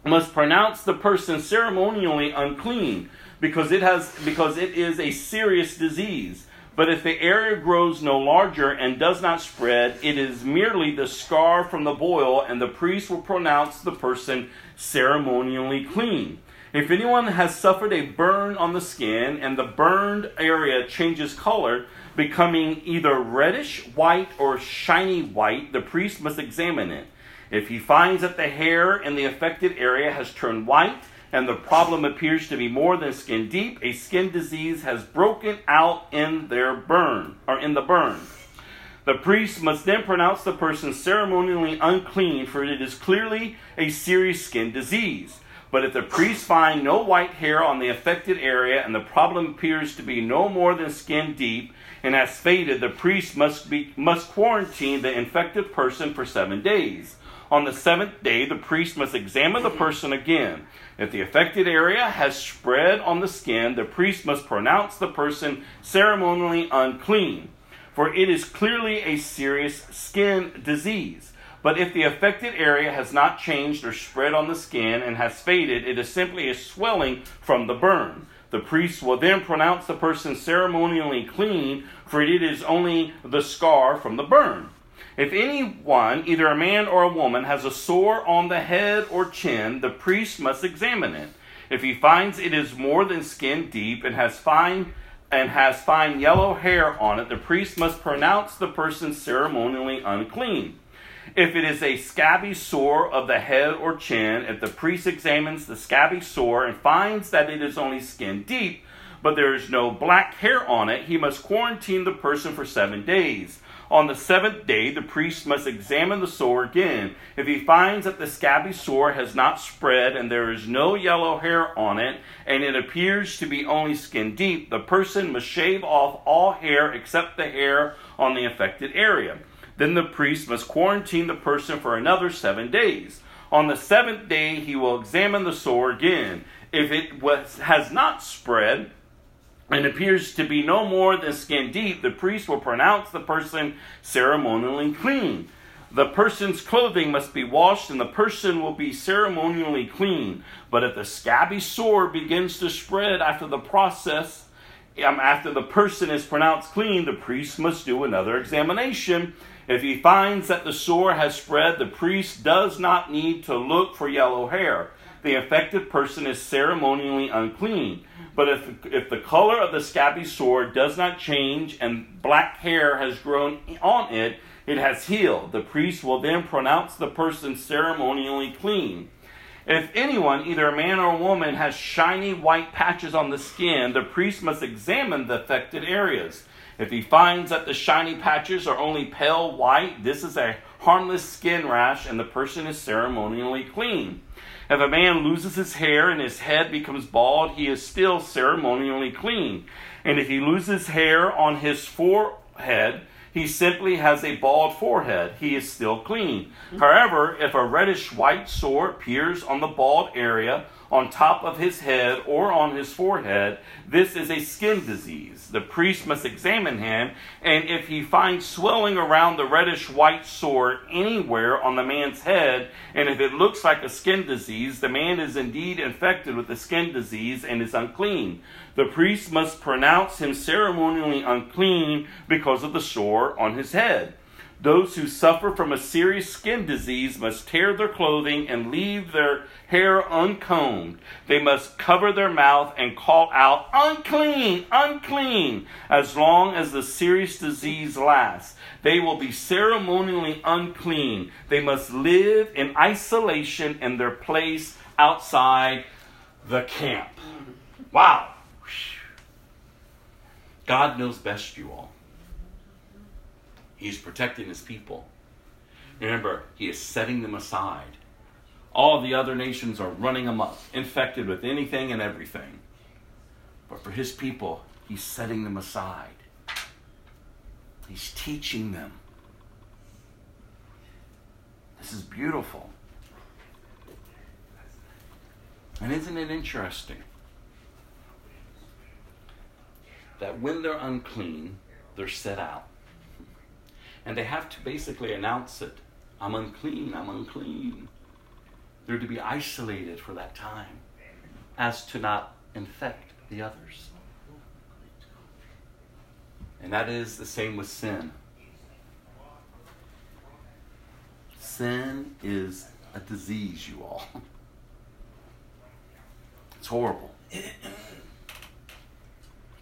must pronounce the person ceremonially unclean because it has because it is a serious disease. But if the area grows no larger and does not spread, it is merely the scar from the boil, and the priest will pronounce the person ceremonially clean. If anyone has suffered a burn on the skin and the burned area changes color, becoming either reddish white or shiny white, the priest must examine it. If he finds that the hair in the affected area has turned white and the problem appears to be more than skin deep, a skin disease has broken out in their burn, or in the burn. The priest must then pronounce the person ceremonially unclean, for it is clearly a serious skin disease. But if the priest find no white hair on the affected area and the problem appears to be no more than skin deep and has faded, the priest must be must quarantine the infected person for seven days. On the seventh day, the priest must examine the person again. If the affected area has spread on the skin, the priest must pronounce the person ceremonially unclean, for it is clearly a serious skin disease. But if the affected area has not changed or spread on the skin and has faded, it is simply a swelling from the burn. The priest will then pronounce the person ceremonially clean, for it is only the scar from the burn. If anyone, either a man or a woman, has a sore on the head or chin, the priest must examine it. If he finds it is more than skin deep and has fine and has fine yellow hair on it, the priest must pronounce the person ceremonially unclean. If it is a scabby sore of the head or chin, if the priest examines the scabby sore and finds that it is only skin deep, but there is no black hair on it, he must quarantine the person for seven days. On the seventh day, the priest must examine the sore again. If he finds that the scabby sore has not spread and there is no yellow hair on it, and it appears to be only skin deep, the person must shave off all hair except the hair on the affected area. Then the priest must quarantine the person for another seven days. On the seventh day, he will examine the sore again. If it was, has not spread, and appears to be no more than skin deep, the priest will pronounce the person ceremonially clean. The person's clothing must be washed, and the person will be ceremonially clean. But if the scabby sore begins to spread after the process, um, after the person is pronounced clean, the priest must do another examination. If he finds that the sore has spread, the priest does not need to look for yellow hair. The affected person is ceremonially unclean. But if, if the color of the scabby sore does not change and black hair has grown on it, it has healed. The priest will then pronounce the person ceremonially clean. If anyone, either a man or a woman, has shiny white patches on the skin, the priest must examine the affected areas. If he finds that the shiny patches are only pale white, this is a harmless skin rash and the person is ceremonially clean. If a man loses his hair and his head becomes bald, he is still ceremonially clean. And if he loses hair on his forehead, he simply has a bald forehead. He is still clean. Hmm. However, if a reddish white sore appears on the bald area, on top of his head or on his forehead, this is a skin disease. The priest must examine him, and if he finds swelling around the reddish white sore anywhere on the man's head, and if it looks like a skin disease, the man is indeed infected with the skin disease and is unclean. The priest must pronounce him ceremonially unclean because of the sore on his head. Those who suffer from a serious skin disease must tear their clothing and leave their hair uncombed. They must cover their mouth and call out, unclean, unclean, as long as the serious disease lasts. They will be ceremonially unclean. They must live in isolation in their place outside the camp. Wow. God knows best, you all. He's protecting his people. Remember, he is setting them aside. All the other nations are running amok, infected with anything and everything. But for his people, he's setting them aside. He's teaching them. This is beautiful. And isn't it interesting that when they're unclean, they're set out? And they have to basically announce it I'm unclean, I'm unclean. They're to be isolated for that time as to not infect the others. And that is the same with sin. Sin is a disease, you all. It's horrible.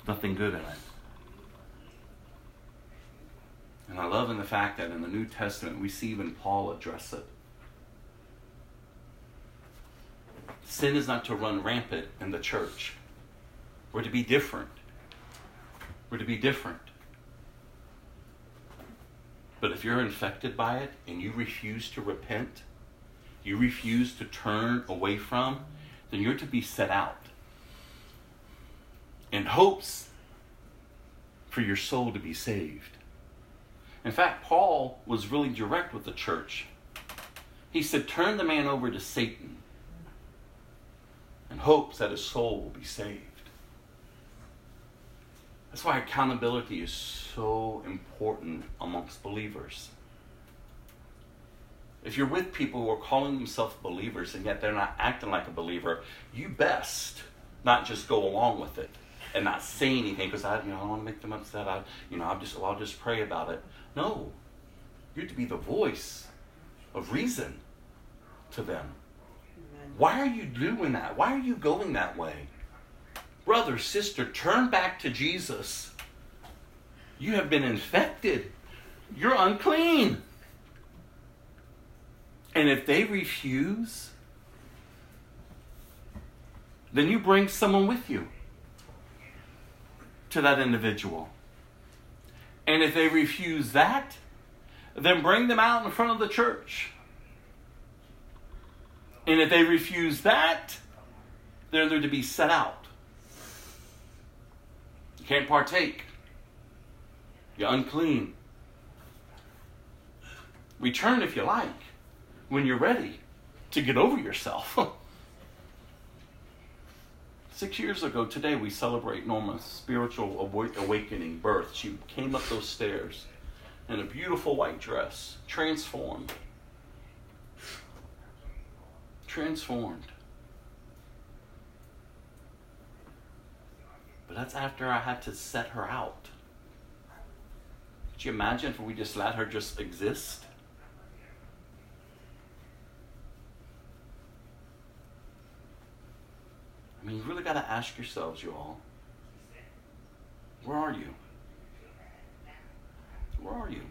Nothing good in it. And I love in the fact that in the New Testament we see even Paul address it. Sin is not to run rampant in the church. We're to be different. We're to be different. But if you're infected by it and you refuse to repent, you refuse to turn away from, then you're to be set out in hopes for your soul to be saved. In fact, Paul was really direct with the church. He said, Turn the man over to Satan in hopes that his soul will be saved. That's why accountability is so important amongst believers. If you're with people who are calling themselves believers and yet they're not acting like a believer, you best not just go along with it and not say anything because I, you know, I don't want to make them upset. I, you know, I'll just, well, I'll just pray about it. No, you're to be the voice of reason to them. Amen. Why are you doing that? Why are you going that way? Brother, sister, turn back to Jesus. You have been infected. You're unclean. And if they refuse, then you bring someone with you to that individual. And if they refuse that, then bring them out in front of the church. And if they refuse that, then they're to be set out. You can't partake. You're unclean. Return if you like when you're ready to get over yourself. [laughs] Six years ago today, we celebrate Norma's spiritual awakening birth. She came up those stairs in a beautiful white dress, transformed. Transformed. But that's after I had to set her out. Could you imagine if we just let her just exist? I mean, you really got to ask yourselves, you all, where are you? Where are you?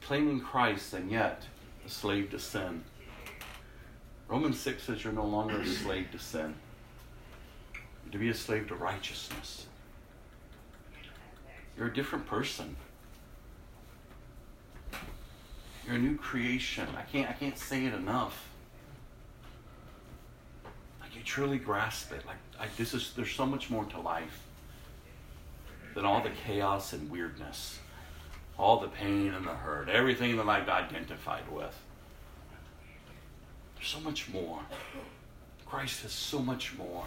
Claiming Christ and yet a slave to sin. Romans 6 says you're no longer a slave to sin. You're to be a slave to righteousness. You're a different person. You're a new creation. I can't I can't say it enough truly grasp it, like this is there's so much more to life than all the chaos and weirdness, all the pain and the hurt, everything that I've identified with. There's so much more. Christ has so much more.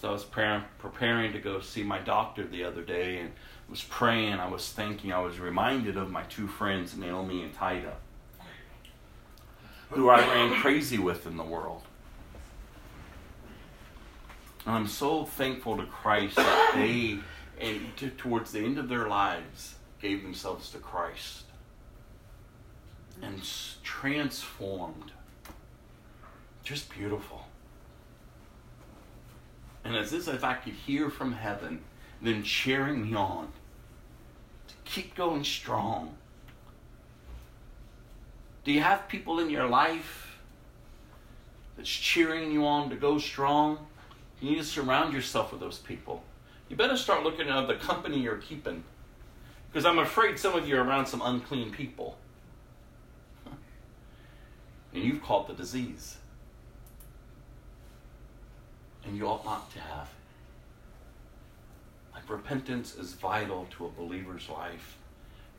So I was preparing to go see my doctor the other day and was praying, I was thinking, I was reminded of my two friends, Naomi and Tida, who I ran crazy with in the world. And I'm so thankful to Christ that [coughs] they, and to, towards the end of their lives, gave themselves to Christ and transformed. Just beautiful. And it's as if I could hear from heaven then cheering me on to keep going strong. Do you have people in your life that's cheering you on to go strong? You need to surround yourself with those people. You better start looking at the company you're keeping. Because I'm afraid some of you are around some unclean people. [laughs] And you've caught the disease. And you ought not to have. Like repentance is vital to a believer's life.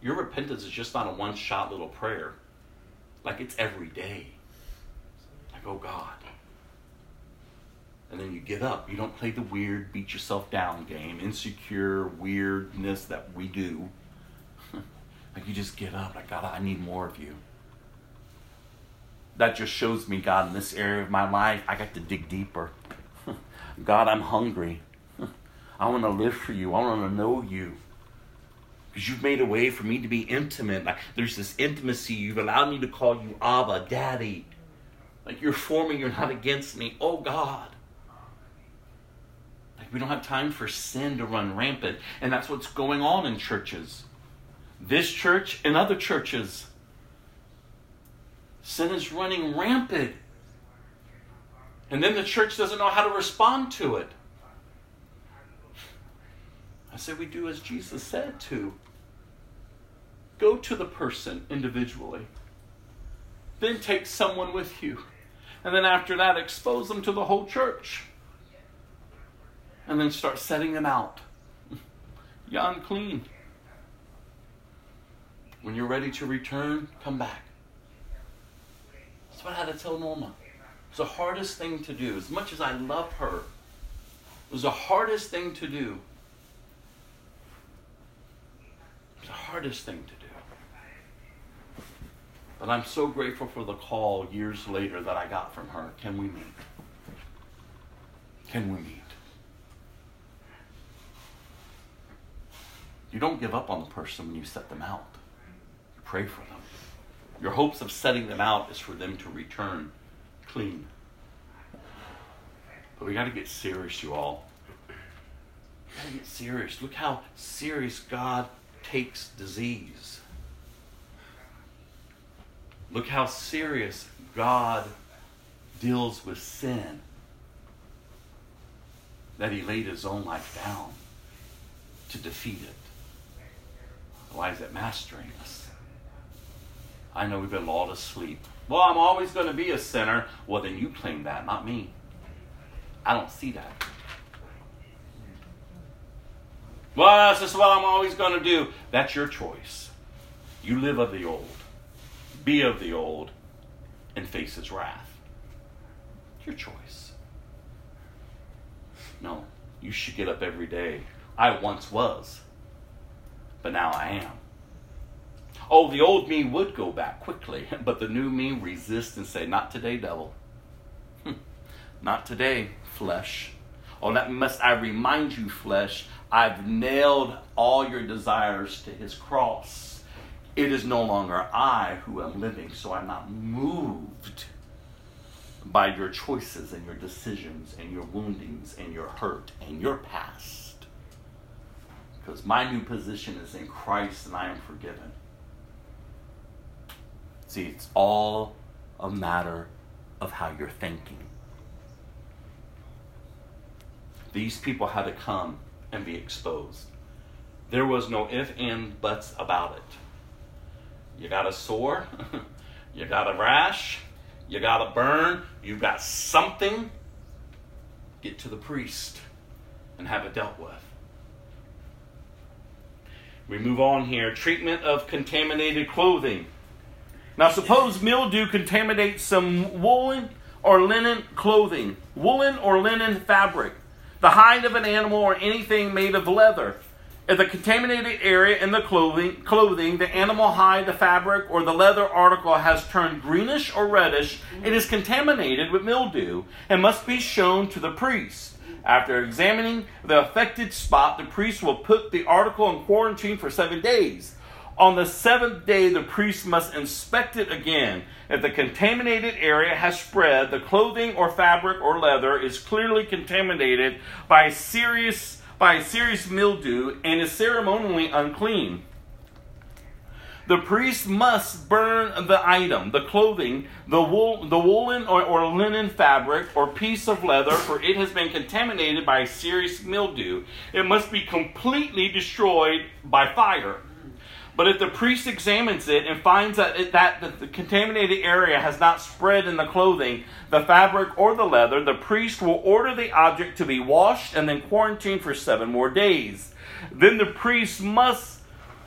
Your repentance is just not a one shot little prayer. Like it's every day. Like, oh God, and then you get up. You don't play the weird, beat yourself down game, insecure weirdness that we do. [laughs] like you just get up. Like, God, I need more of you. That just shows me, God, in this area of my life, I got to dig deeper. [laughs] God, I'm hungry. [laughs] I want to live for you. I want to know you. Because you've made a way for me to be intimate. Like there's this intimacy. You've allowed me to call you Abba, Daddy. Like you're for me, you're not against me. Oh God. We don't have time for sin to run rampant. And that's what's going on in churches. This church and other churches. Sin is running rampant. And then the church doesn't know how to respond to it. I said, we do as Jesus said to. Go to the person individually. Then take someone with you. And then after that, expose them to the whole church. And then start setting them out. [laughs] You're unclean. When you're ready to return, come back. That's what I had to tell Norma. It's the hardest thing to do. As much as I love her, it was the hardest thing to do. It's the hardest thing to do. But I'm so grateful for the call years later that I got from her. Can we meet? Can we meet? You don't give up on the person when you set them out. You pray for them. Your hopes of setting them out is for them to return clean. But we got to get serious, you all. We got to get serious. Look how serious God takes disease. Look how serious God deals with sin. That he laid his own life down to defeat it. Why is it mastering us? I know we've been lulled to sleep. Well, I'm always going to be a sinner. Well, then you claim that, not me. I don't see that. Well, that's just what I'm always going to do. That's your choice. You live of the old, be of the old, and face his wrath. Your choice. No, you should get up every day. I once was, but now I am. Oh, the old me would go back quickly, [laughs] but the new me resists and say, Not today, devil. Hmm. Not today, flesh. Oh, that must I remind you, flesh, I've nailed all your desires to his cross. It is no longer I who am living, so I'm not moved by your choices and your decisions and your woundings and your hurt and your past. Because my new position is in Christ and I am forgiven. See, it's all a matter of how you're thinking. These people had to come and be exposed. There was no if, and, buts about it. You got a sore, [laughs] you got a rash, you got a burn, you've got something, get to the priest and have it dealt with. We move on here. Treatment of contaminated clothing. Now, suppose mildew contaminates some woolen or linen clothing, woolen or linen fabric, the hide of an animal, or anything made of leather. If the contaminated area in the clothing, clothing, the animal hide, the fabric, or the leather article has turned greenish or reddish, it is contaminated with mildew and must be shown to the priest. After examining the affected spot, the priest will put the article in quarantine for seven days. On the seventh day, the priest must inspect it again. If the contaminated area has spread, the clothing or fabric or leather is clearly contaminated by serious by serious mildew and is ceremonially unclean. The priest must burn the item, the clothing, the wool, the woolen or, or linen fabric or piece of leather, for it has been contaminated by serious mildew. It must be completely destroyed by fire. But if the priest examines it and finds that, it, that the contaminated area has not spread in the clothing, the fabric, or the leather, the priest will order the object to be washed and then quarantined for seven more days. Then the priest must,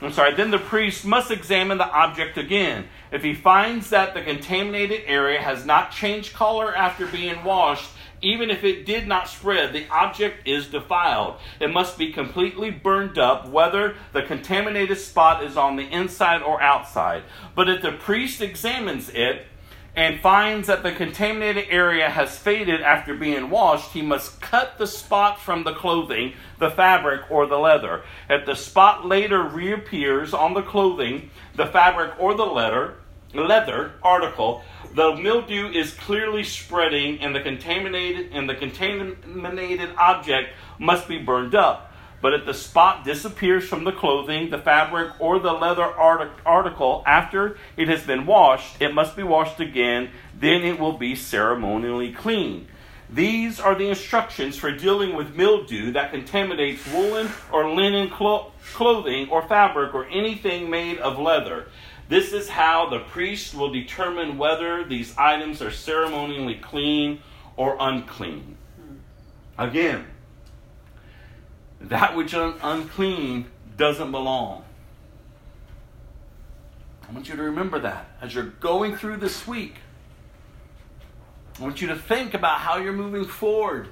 I'm sorry, then the priest must examine the object again. If he finds that the contaminated area has not changed color after being washed, even if it did not spread, the object is defiled. It must be completely burned up, whether the contaminated spot is on the inside or outside. But if the priest examines it and finds that the contaminated area has faded after being washed, he must cut the spot from the clothing, the fabric, or the leather. If the spot later reappears on the clothing, the fabric, or the leather, leather article, the mildew is clearly spreading and the contaminated and the contaminated object must be burned up. But if the spot disappears from the clothing, the fabric, or the leather article after it has been washed, it must be washed again. Then it will be ceremonially clean. These are the instructions for dealing with mildew that contaminates woolen or linen clo- clothing or fabric or anything made of leather. This is how the priest will determine whether these items are ceremonially clean or unclean. Again, that which is unclean doesn't belong. I want you to remember that as you're going through this week. I want you to think about how you're moving forward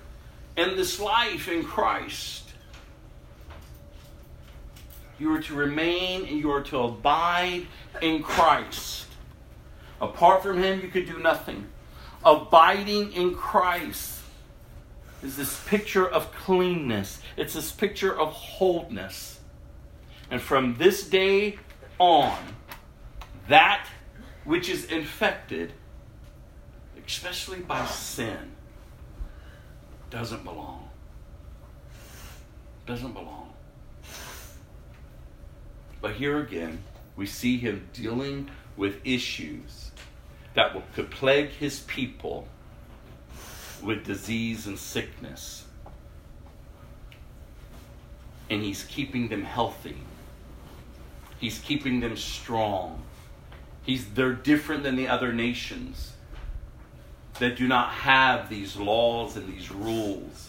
in this life in Christ. You are to remain and you are to abide in Christ. Apart from Him, you could do nothing. Abiding in Christ is this picture of cleanness, it's this picture of wholeness. And from this day on, that which is infected, especially by sin, doesn't belong. Doesn't belong. But here again, we see him dealing with issues that could plague his people with disease and sickness. And He's keeping them healthy. He's keeping them strong. He's, they're different than the other nations that do not have these laws and these rules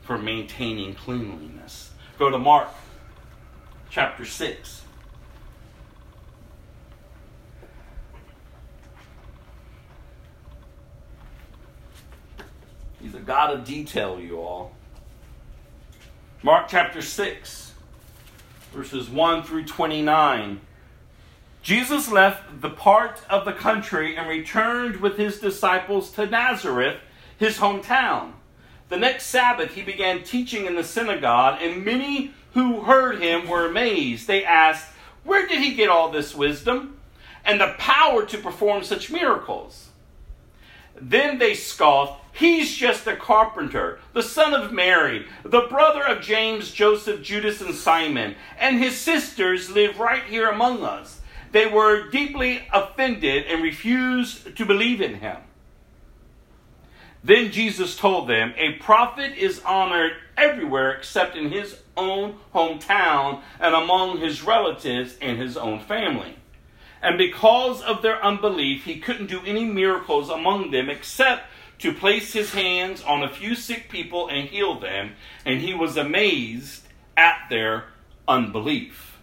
for maintaining cleanliness. Go to Mark chapter 6. He's a God of detail, you all. Mark chapter 6, verses 1 through 29. Jesus left the part of the country and returned with his disciples to Nazareth, his hometown. The next Sabbath, he began teaching in the synagogue, and many who heard him were amazed. They asked, Where did he get all this wisdom and the power to perform such miracles? Then they scoffed, He's just a carpenter, the son of Mary, the brother of James, Joseph, Judas, and Simon, and his sisters live right here among us. They were deeply offended and refused to believe in him. Then Jesus told them, A prophet is honored everywhere except in his own hometown and among his relatives and his own family. And because of their unbelief, he couldn't do any miracles among them except to place his hands on a few sick people and heal them, and he was amazed at their unbelief.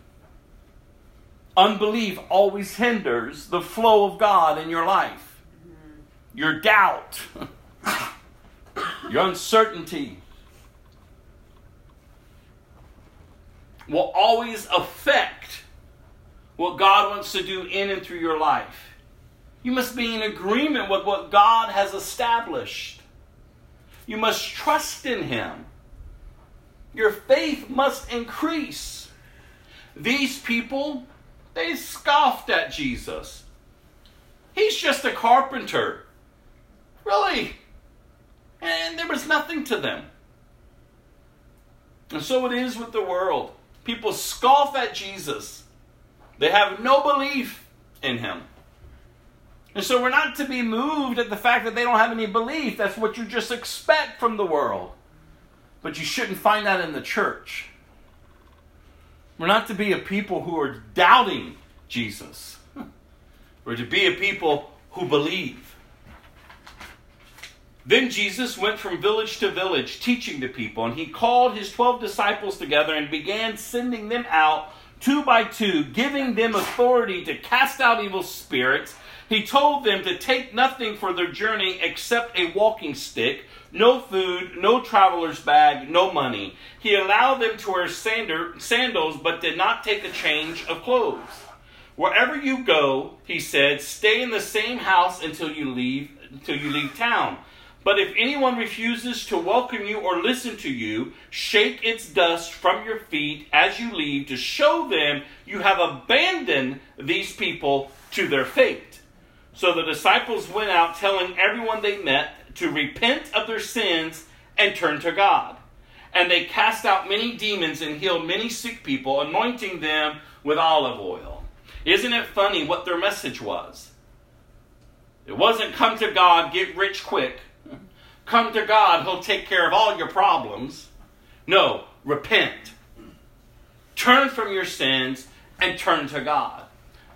Unbelief always hinders the flow of God in your life. Your doubt, [laughs] your uncertainty will always affect what God wants to do in and through your life. You must be in agreement with what God has established. You must trust in Him. Your faith must increase. These people, they scoffed at Jesus. He's just a carpenter. Really? And there was nothing to them. And so it is with the world. People scoff at Jesus, they have no belief in Him. And so we're not to be moved at the fact that they don't have any belief. That's what you just expect from the world. But you shouldn't find that in the church. We're not to be a people who are doubting Jesus. [laughs] We're to be a people who believe. Then Jesus went from village to village teaching the people, and he called his twelve disciples together and began sending them out two by two, giving them authority to cast out evil spirits he told them to take nothing for their journey except a walking stick, no food, no traveler's bag, no money. He allowed them to wear sandals, but did not take a change of clothes. Wherever you go, he said, stay in the same house until you leave until you leave town. But if anyone refuses to welcome you or listen to you, shake its dust from your feet as you leave to show them you have abandoned these people to their fate. So the disciples went out telling everyone they met to repent of their sins and turn to God. and they cast out many demons and healed many sick people, anointing them with olive oil. Isn't it funny what their message was? It wasn't come to God, get rich quick. Come to God, He'll take care of all your problems. No, repent. Turn from your sins and turn to God.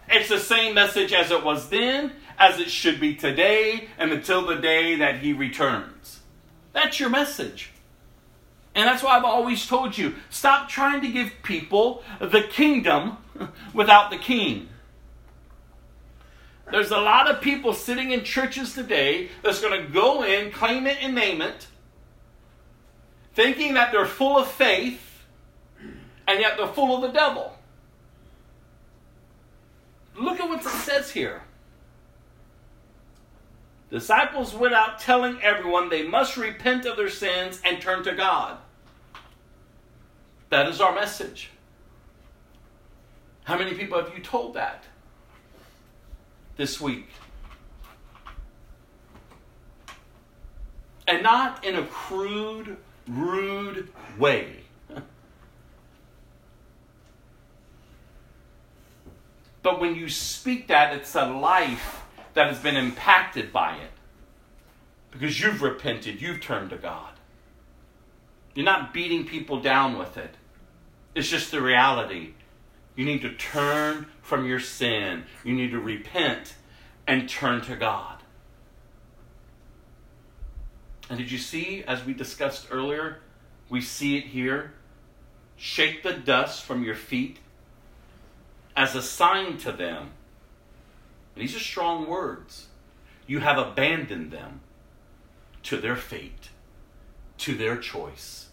It's the same message as it was then, as it should be today, and until the day that He returns. That's your message. And that's why I've always told you stop trying to give people the kingdom [laughs] without the king. There's a lot of people sitting in churches today that's going to go in, claim it, and name it, thinking that they're full of faith, and yet they're full of the devil. Look at what it says here. Disciples went out telling everyone they must repent of their sins and turn to God. That is our message. How many people have you told that this week? And not in a crude, rude way. [laughs] but when you speak that, it's a life that has been impacted by it. Because you've repented, you've turned to God. You're not beating people down with it. It's just the reality. You need to turn from your sin. You need to repent and turn to God. And did you see, as we discussed earlier, we see it here? Shake the dust from your feet as a sign to them. And these are strong words. You have abandoned them to their fate, to their choice.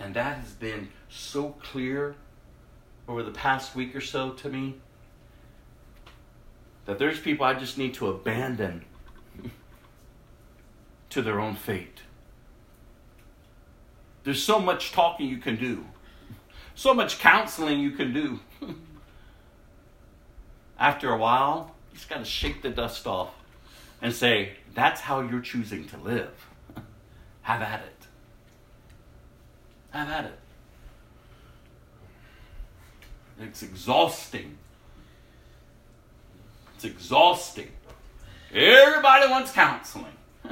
And that has been so clear over the past week or so to me that there's people I just need to abandon [laughs] to their own fate. There's so much talking you can do, so much counseling you can do. [laughs] After a while, you just got to shake the dust off and say, That's how you're choosing to live. [laughs] Have at it. Have at it. It's exhausting. It's exhausting. Everybody wants counseling. [laughs]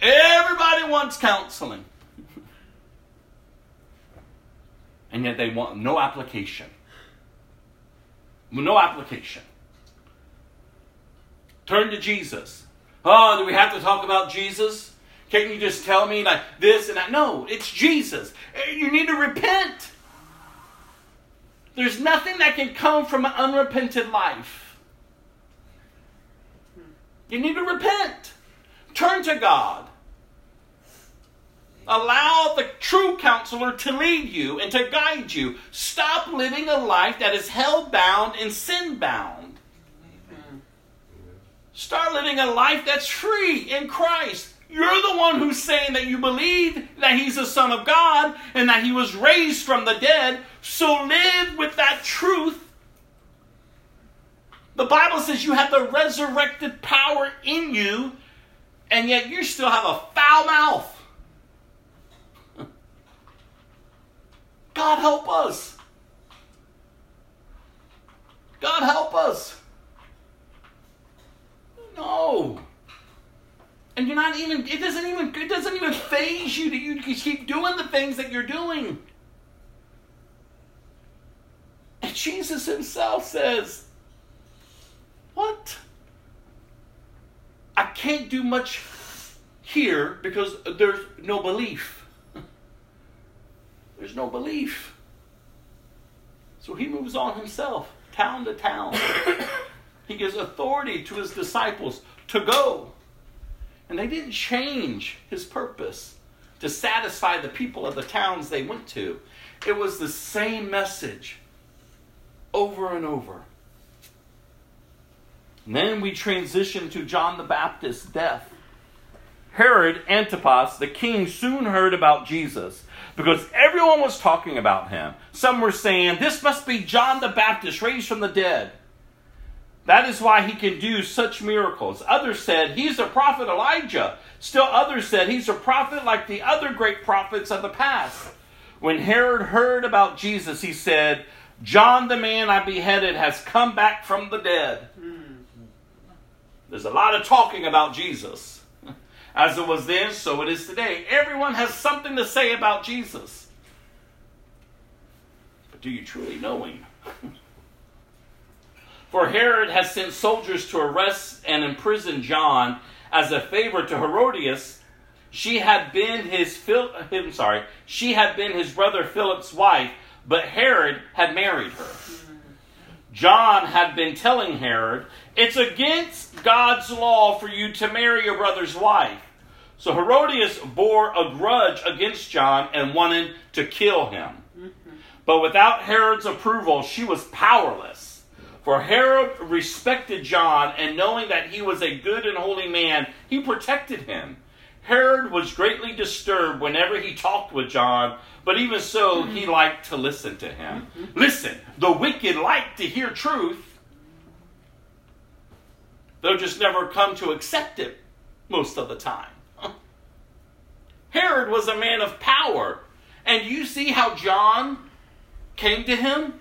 Everybody wants counseling. [laughs] and yet they want no application. No application. Turn to Jesus. Oh, do we have to talk about Jesus? Can't you just tell me like this and that? No, it's Jesus. You need to repent. There's nothing that can come from an unrepented life. You need to repent. Turn to God. Allow the true counselor to lead you and to guide you. Stop living a life that is hell bound and sin bound. Start living a life that's free in Christ. You're the one who's saying that you believe that He's the Son of God and that He was raised from the dead. So live with that truth. The Bible says you have the resurrected power in you, and yet you still have a foul mouth. God help us. God help us. No. And you're not even, it doesn't even, it doesn't even faze you that you keep doing the things that you're doing. And Jesus himself says, What? I can't do much here because there's no belief. [laughs] There's no belief. So he moves on himself, town to town. [coughs] he gives authority to his disciples to go. And they didn't change his purpose to satisfy the people of the towns they went to. It was the same message over and over. And then we transition to John the Baptist's death. Herod Antipas, the king, soon heard about Jesus because everyone was talking about him. Some were saying, This must be John the Baptist raised from the dead. That is why he can do such miracles. Others said he's the prophet Elijah. Still others said he's a prophet like the other great prophets of the past. When Herod heard about Jesus, he said, John the man I beheaded has come back from the dead. There's a lot of talking about Jesus. [laughs] As it was then, so it is today. Everyone has something to say about Jesus. But do you truly know him? [laughs] For Herod has sent soldiers to arrest and imprison John as a favor to Herodias. She had been his Phil, I'm sorry, she had been his brother Philip's wife, but Herod had married her. John had been telling Herod, it's against God's law for you to marry your brother's wife. So Herodias bore a grudge against John and wanted to kill him. Mm-hmm. But without Herod's approval, she was powerless. For Herod respected John, and knowing that he was a good and holy man, he protected him. Herod was greatly disturbed whenever he talked with John, but even so, he mm-hmm. liked to listen to him. Mm-hmm. Listen, the wicked like to hear truth, they'll just never come to accept it most of the time. [laughs] Herod was a man of power, and you see how John came to him?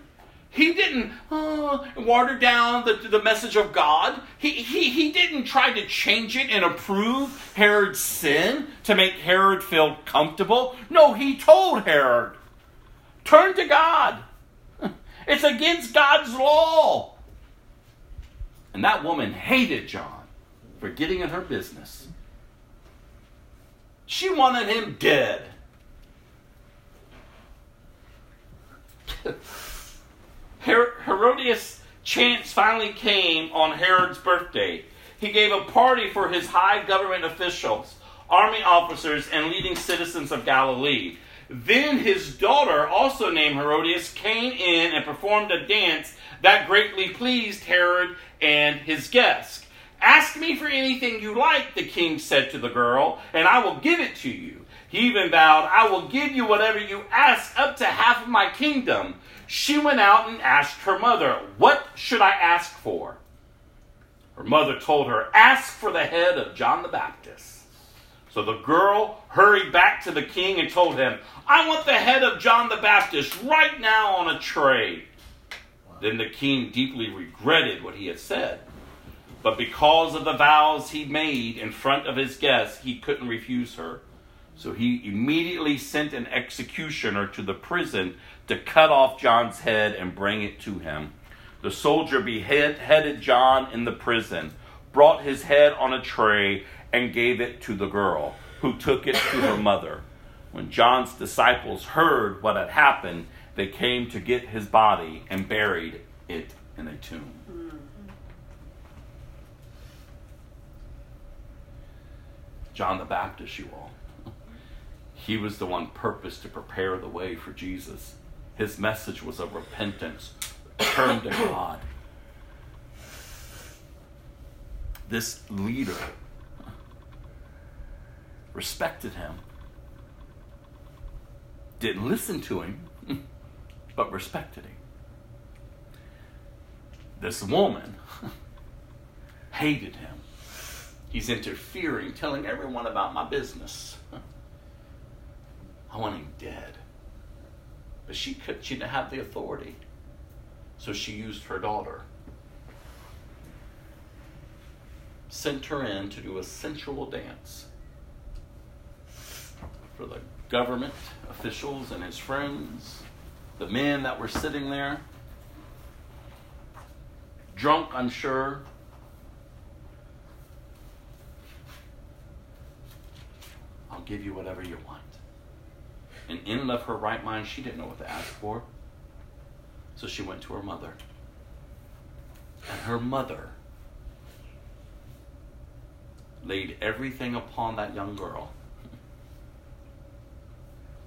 He didn't uh, water down the, the message of God. He, he, he didn't try to change it and approve Herod's sin to make Herod feel comfortable. No, he told Herod, turn to God. [laughs] It's against God's law. And that woman hated John for getting in her business. She wanted him dead. [laughs] Herodias' chance finally came on Herod's birthday. He gave a party for his high government officials, army officers, and leading citizens of Galilee. Then his daughter, also named Herodias, came in and performed a dance that greatly pleased Herod and his guests. Ask me for anything you like, the king said to the girl, and I will give it to you. He even vowed, I will give you whatever you ask, up to half of my kingdom. She went out and asked her mother, What should I ask for? Her mother told her, Ask for the head of John the Baptist. So the girl hurried back to the king and told him, I want the head of John the Baptist right now on a tray. Then the king deeply regretted what he had said. But because of the vows he made in front of his guests, he couldn't refuse her. So he immediately sent an executioner to the prison to cut off John's head and bring it to him. The soldier beheaded John in the prison, brought his head on a tray, and gave it to the girl, who took it to her mother. When John's disciples heard what had happened, they came to get his body and buried it in a tomb. John the Baptist, you all. He was the one purposed to prepare the way for Jesus. His message was of repentance, turn to God. This leader respected him, didn't listen to him, but respected him. This woman hated him. He's interfering, telling everyone about my business. I want him dead. But she could she didn't have the authority. So she used her daughter. Sent her in to do a sensual dance for the government officials and his friends, the men that were sitting there. Drunk, I'm sure. I'll give you whatever you want. And in of her right mind, she didn't know what to ask for. So she went to her mother. And her mother laid everything upon that young girl.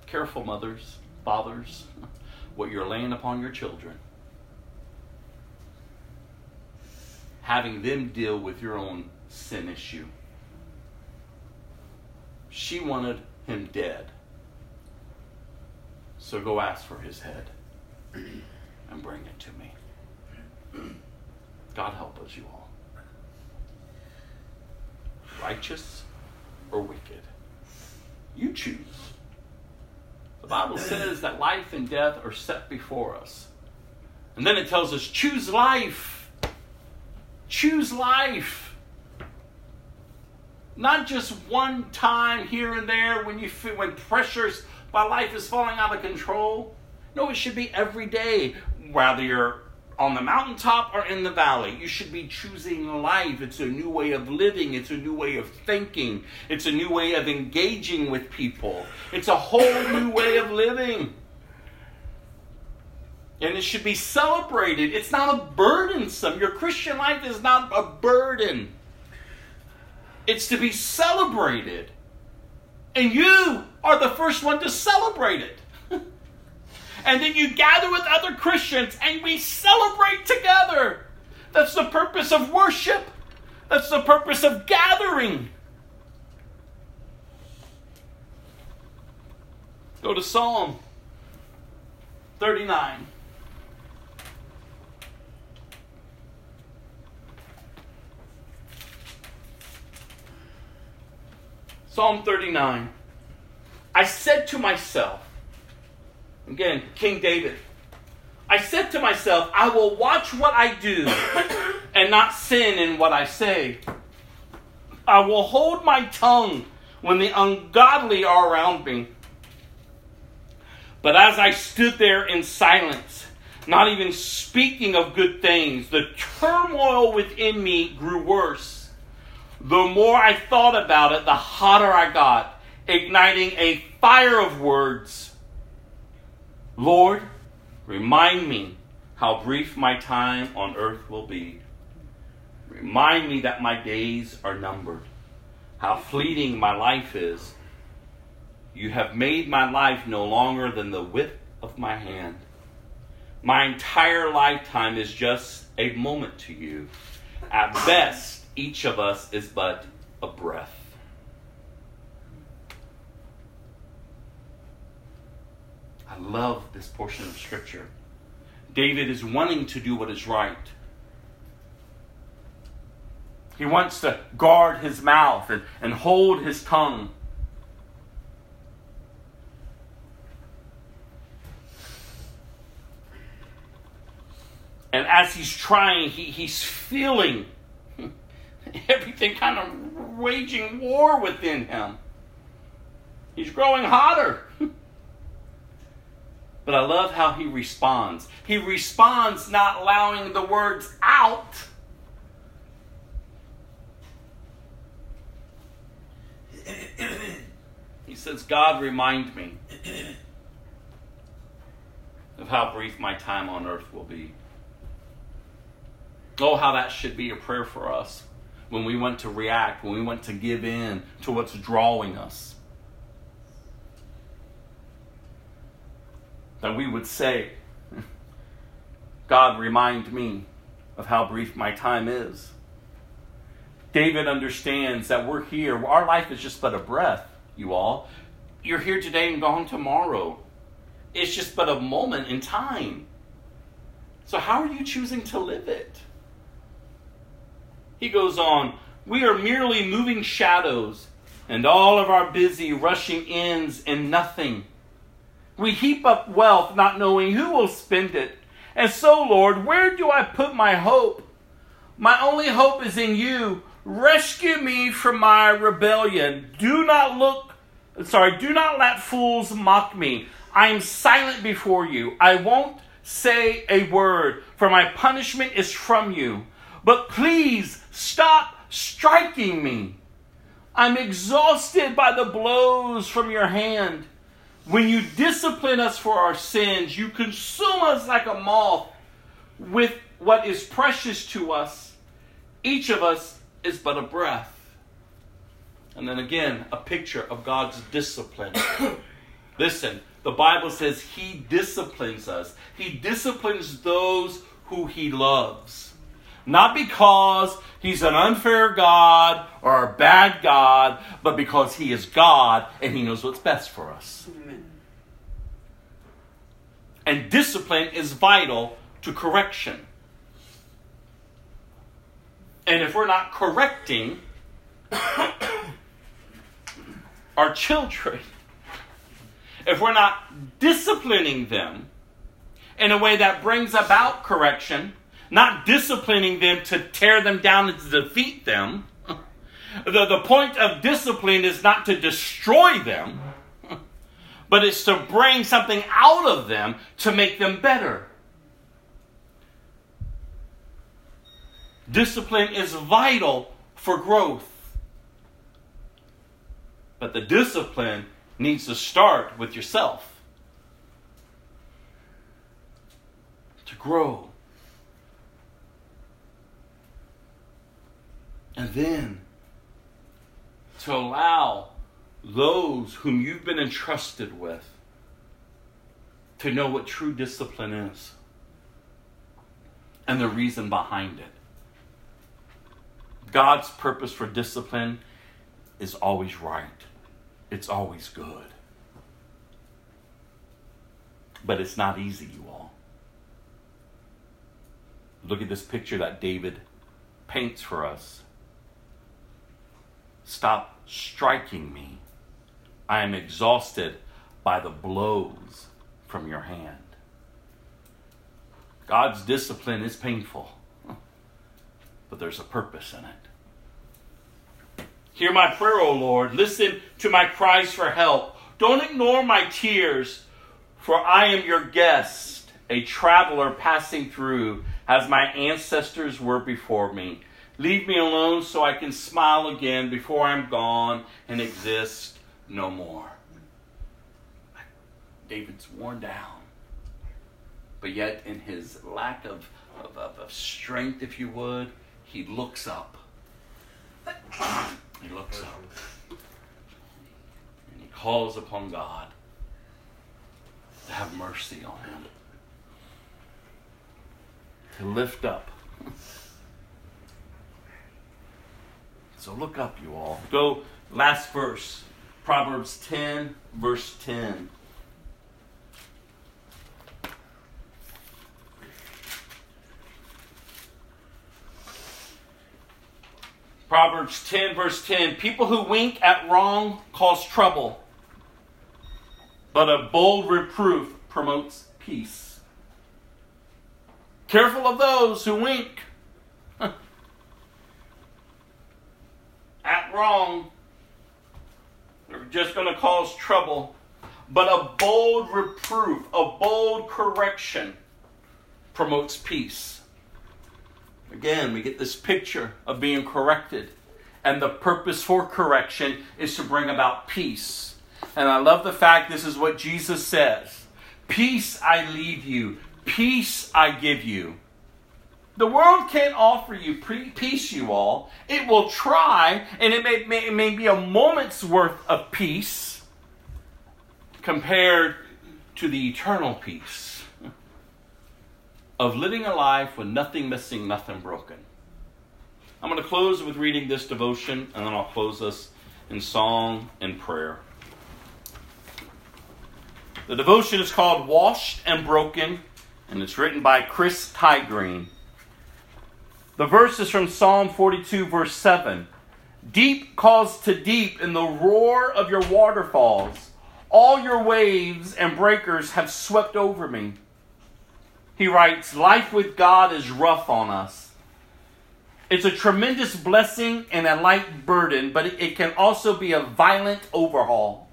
Careful, mothers, fathers, what you're laying upon your children. Having them deal with your own sin issue. She wanted him dead. So go ask for his head and bring it to me. God help us, you all. Righteous or wicked? You choose. The Bible says that life and death are set before us. And then it tells us choose life. Choose life. Not just one time here and there when you feel, when pressures by life is falling out of control. No, it should be every day, whether you're on the mountaintop or in the valley. You should be choosing life. It's a new way of living, it's a new way of thinking, it's a new way of engaging with people. It's a whole new way of living. And it should be celebrated. It's not a burdensome. Your Christian life is not a burden. It's to be celebrated. And you are the first one to celebrate it. [laughs] and then you gather with other Christians and we celebrate together. That's the purpose of worship. That's the purpose of gathering. Go to Psalm 39. Psalm 39. I said to myself, again, King David, I said to myself, I will watch what I do [coughs] and not sin in what I say. I will hold my tongue when the ungodly are around me. But as I stood there in silence, not even speaking of good things, the turmoil within me grew worse. The more I thought about it, the hotter I got, igniting a fire of words. Lord, remind me how brief my time on earth will be. Remind me that my days are numbered, how fleeting my life is. You have made my life no longer than the width of my hand. My entire lifetime is just a moment to you. At best, each of us is but a breath. I love this portion of Scripture. David is wanting to do what is right. He wants to guard his mouth and, and hold his tongue. And as he's trying, he, he's feeling [laughs] everything kind of waging war within him. He's growing hotter. [laughs] but I love how he responds. He responds not allowing the words out. he says, God, remind me of how brief my time on earth will be. Oh, how that should be a prayer for us when we want to react, when we want to give in to what's drawing us. That we would say, God, remind me of how brief my time is. David understands that we're here. Our life is just but a breath, you all. You're here today and gone tomorrow. It's just but a moment in time. So, how are you choosing to live it? He goes on, We are merely moving shadows, and all of our busy rushing ends in nothing. We heap up wealth, not knowing who will spend it. And so, Lord, where do I put my hope? My only hope is in you. Rescue me from my rebellion. Do not look, sorry, do not let fools mock me. I am silent before you. I won't say a word, for my punishment is from you. But please stop striking me. I'm exhausted by the blows from your hand. When you discipline us for our sins, you consume us like a moth with what is precious to us. Each of us is but a breath. And then again, a picture of God's discipline. [coughs] Listen, the Bible says He disciplines us, He disciplines those who He loves. Not because he's an unfair God or a bad God, but because he is God and he knows what's best for us. And discipline is vital to correction. And if we're not correcting [coughs] our children, if we're not disciplining them in a way that brings about correction, not disciplining them to tear them down and to defeat them, [laughs] the, the point of discipline is not to destroy them, but it's to bring something out of them to make them better. Discipline is vital for growth. But the discipline needs to start with yourself. To grow. And then to allow those whom you've been entrusted with to know what true discipline is and the reason behind it. God's purpose for discipline is always right, it's always good. But it's not easy, you all. Look at this picture that David paints for us. Stop striking me. I am exhausted by the blows from your hand. God's discipline is painful, but there's a purpose in it. Hear my prayer, O Lord. Listen to my cries for help. Don't ignore my tears, for I am your guest, a traveler passing through, as my ancestors were before me. Leave me alone so I can smile again before I'm gone and exist no more. David's worn down. But yet, in his lack of, of, of, strength, if you would, he looks up. He looks up. And he calls upon God to have mercy on him, to lift up. So look up, you all. Go last verse, Proverbs 10, verse 10. Proverbs 10, verse 10 People who wink at wrong cause trouble, but a bold reproof promotes peace. Careful of those who wink [laughs] at wrong. They're just going to cause trouble. But a bold reproof, a bold correction promotes peace. Again, we get this picture of being corrected. And the purpose for correction is to bring about peace. And I love the fact this is what Jesus says Peace I leave you, peace I give you. The world can't offer you peace, you all. It will try, and it may, may, it may be a moment's worth of peace compared to the eternal peace of living a life with nothing missing, nothing broken. I'm going to close with reading this devotion, and then I'll close us in song and prayer. The devotion is called Washed and Broken, and it's written by Chris Tiegreen. The verse is from Psalm 42, verse 7. Deep calls to deep in the roar of your waterfalls. All your waves and breakers have swept over me. He writes, Life with God is rough on us. It's a tremendous blessing and a light burden, but it can also be a violent overhaul.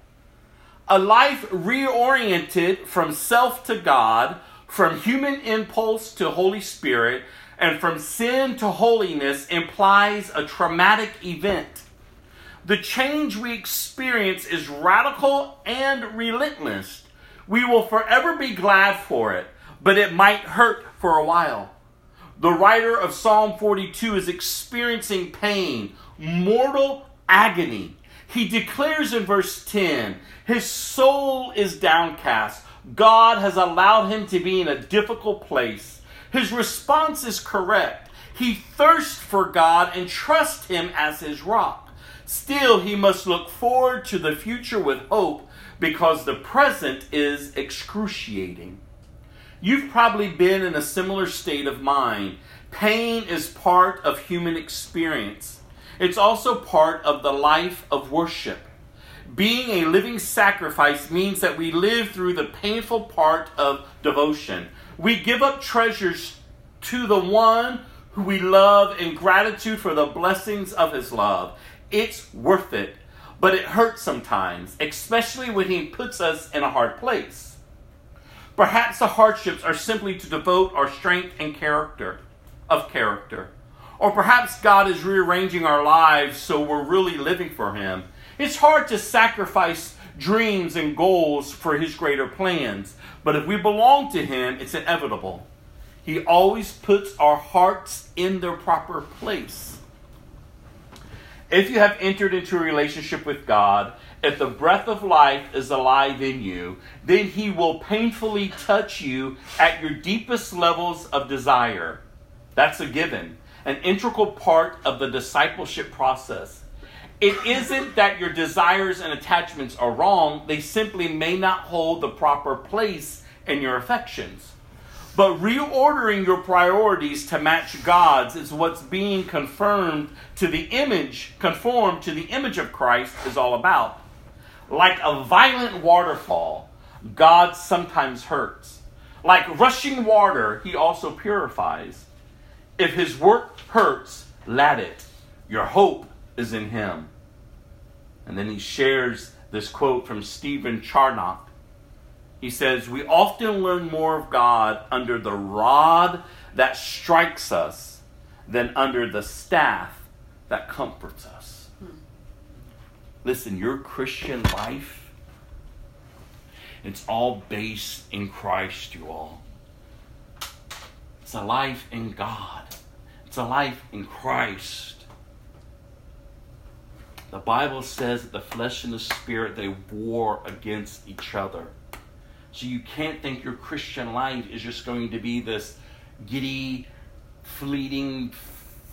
A life reoriented from self to God, from human impulse to Holy Spirit, and from sin to holiness implies a traumatic event. The change we experience is radical and relentless. We will forever be glad for it, but it might hurt for a while. The writer of Psalm 42 is experiencing pain, mortal agony. He declares in verse 10 his soul is downcast. God has allowed him to be in a difficult place. His response is correct. He thirsts for God and trusts Him as his rock. Still, he must look forward to the future with hope because the present is excruciating. You've probably been in a similar state of mind, Pain is part of human experience. It's also part of the life of worship. Being a living sacrifice means that we live through the painful part of devotion. We give up treasures to the one who we love in gratitude for the blessings of his love. It's worth it, but it hurts sometimes, especially when he puts us in a hard place. Perhaps the hardships are simply to devote our strength and character of character. Or perhaps God is rearranging our lives so we're really living for him. It's hard to sacrifice dreams and goals for his greater plans, but if we belong to him, it's inevitable. He always puts our hearts in their proper place. If you have entered into a relationship with God, if the breath of life is alive in you, then He will painfully touch you at your deepest levels of desire. That's a given, an integral part of the discipleship process. It isn't that your desires and attachments are wrong, they simply may not hold the proper place in your affections. But reordering your priorities to match God's is what's being confirmed to the image, conformed to the image of Christ is all about. Like a violent waterfall, God sometimes hurts. Like rushing water, he also purifies. If his work hurts, let it. Your hope is in him. And then he shares this quote from Stephen Charnock he says, We often learn more of God under the rod that strikes us than under the staff that comforts us. Hmm. Listen, your Christian life, it's all based in Christ, you all. It's a life in God, it's a life in Christ. The Bible says that the flesh and the spirit, they war against each other. So you can't think your Christian life is just going to be this giddy, fleeting,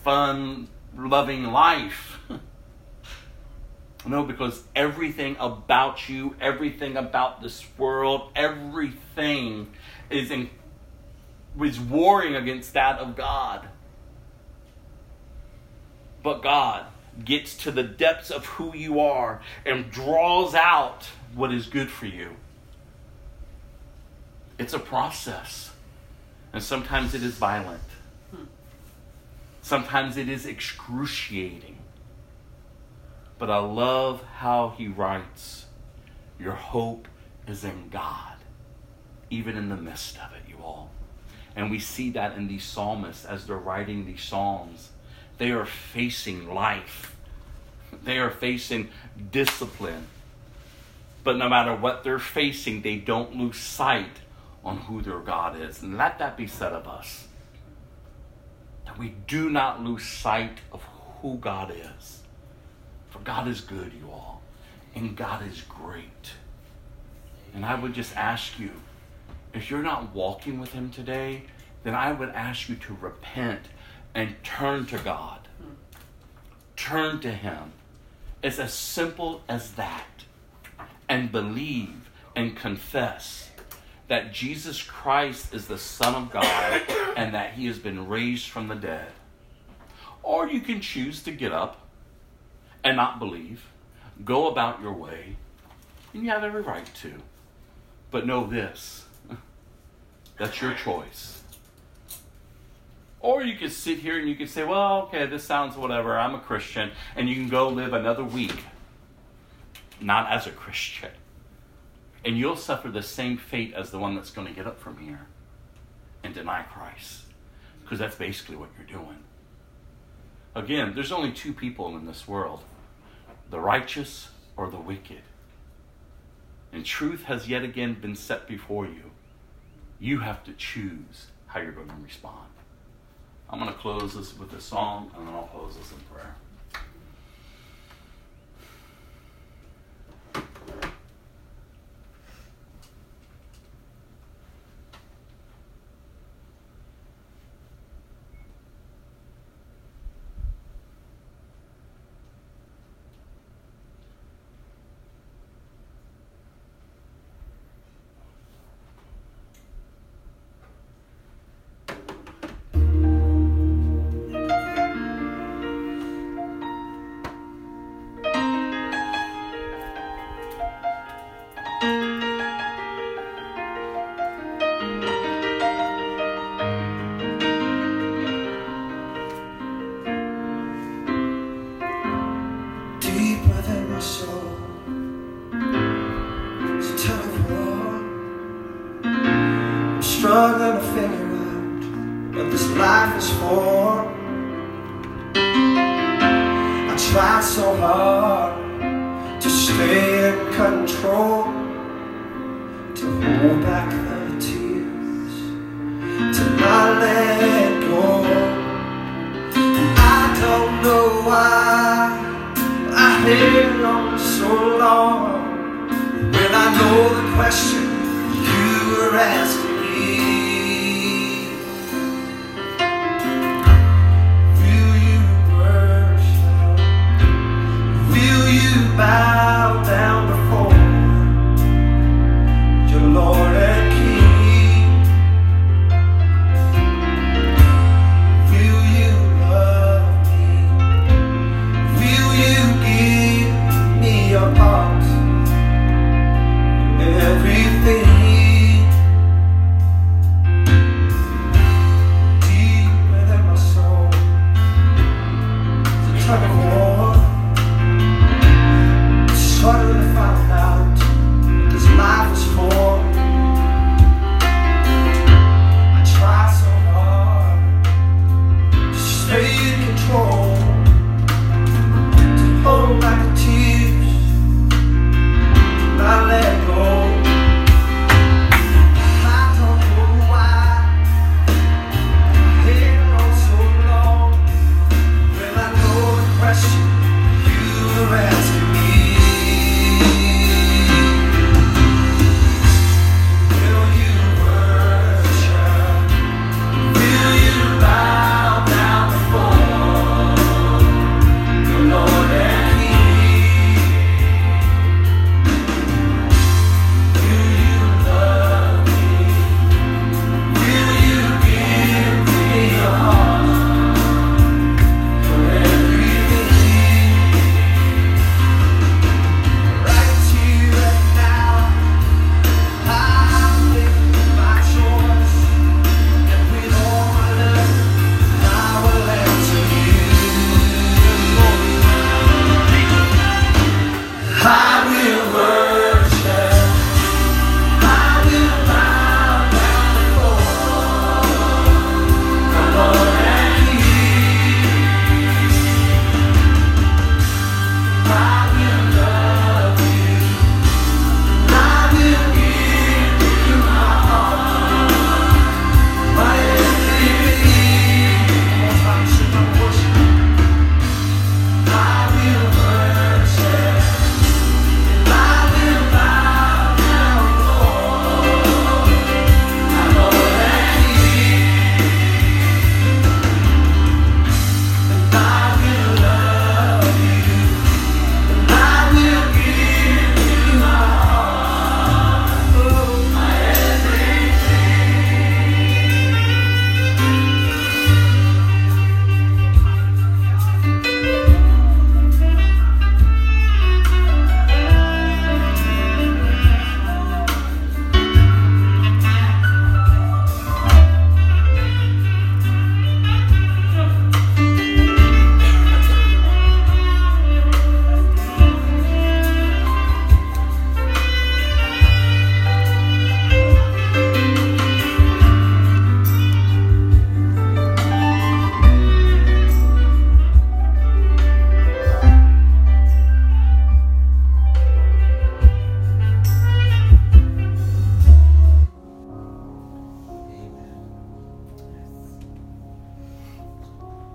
fun, loving life. [laughs] no, because everything about you, everything about this world, everything is in is warring against that of God. But God gets to the depths of who you are and draws out what is good for you. It's a process. And sometimes it is violent. Sometimes it is excruciating. But I love how he writes Your hope is in God, even in the midst of it, you all. And we see that in these psalmists as they're writing these psalms. They are facing life, they are facing discipline. But no matter what they're facing, they don't lose sight on who their God is. And let that be said of us. That we do not lose sight of who God is. For God is good, you all. And God is great. And I would just ask you if you're not walking with Him today, then I would ask you to repent and turn to God. Turn to Him. It's as simple as that. And believe and confess that Jesus Christ is the Son of God [coughs] and that he has been raised from the dead. Or you can choose to get up and not believe, go about your way, and you have every right to. But know this [laughs] that's your choice. Or you could sit here and you could say, well, okay, this sounds whatever. I'm a Christian. And you can go live another week not as a Christian and you'll suffer the same fate as the one that's going to get up from here and deny Christ. Because that's basically what you're doing. Again, there's only two people in this world the righteous or the wicked. And truth has yet again been set before you. You have to choose how you're going to respond. I'm going to close this with a song, and then I'll close this in prayer. Struggling to figure out what this life is for. I tried so hard to stay in control, to hold back the tears, to not let go. I don't know why I held on so long when I know the question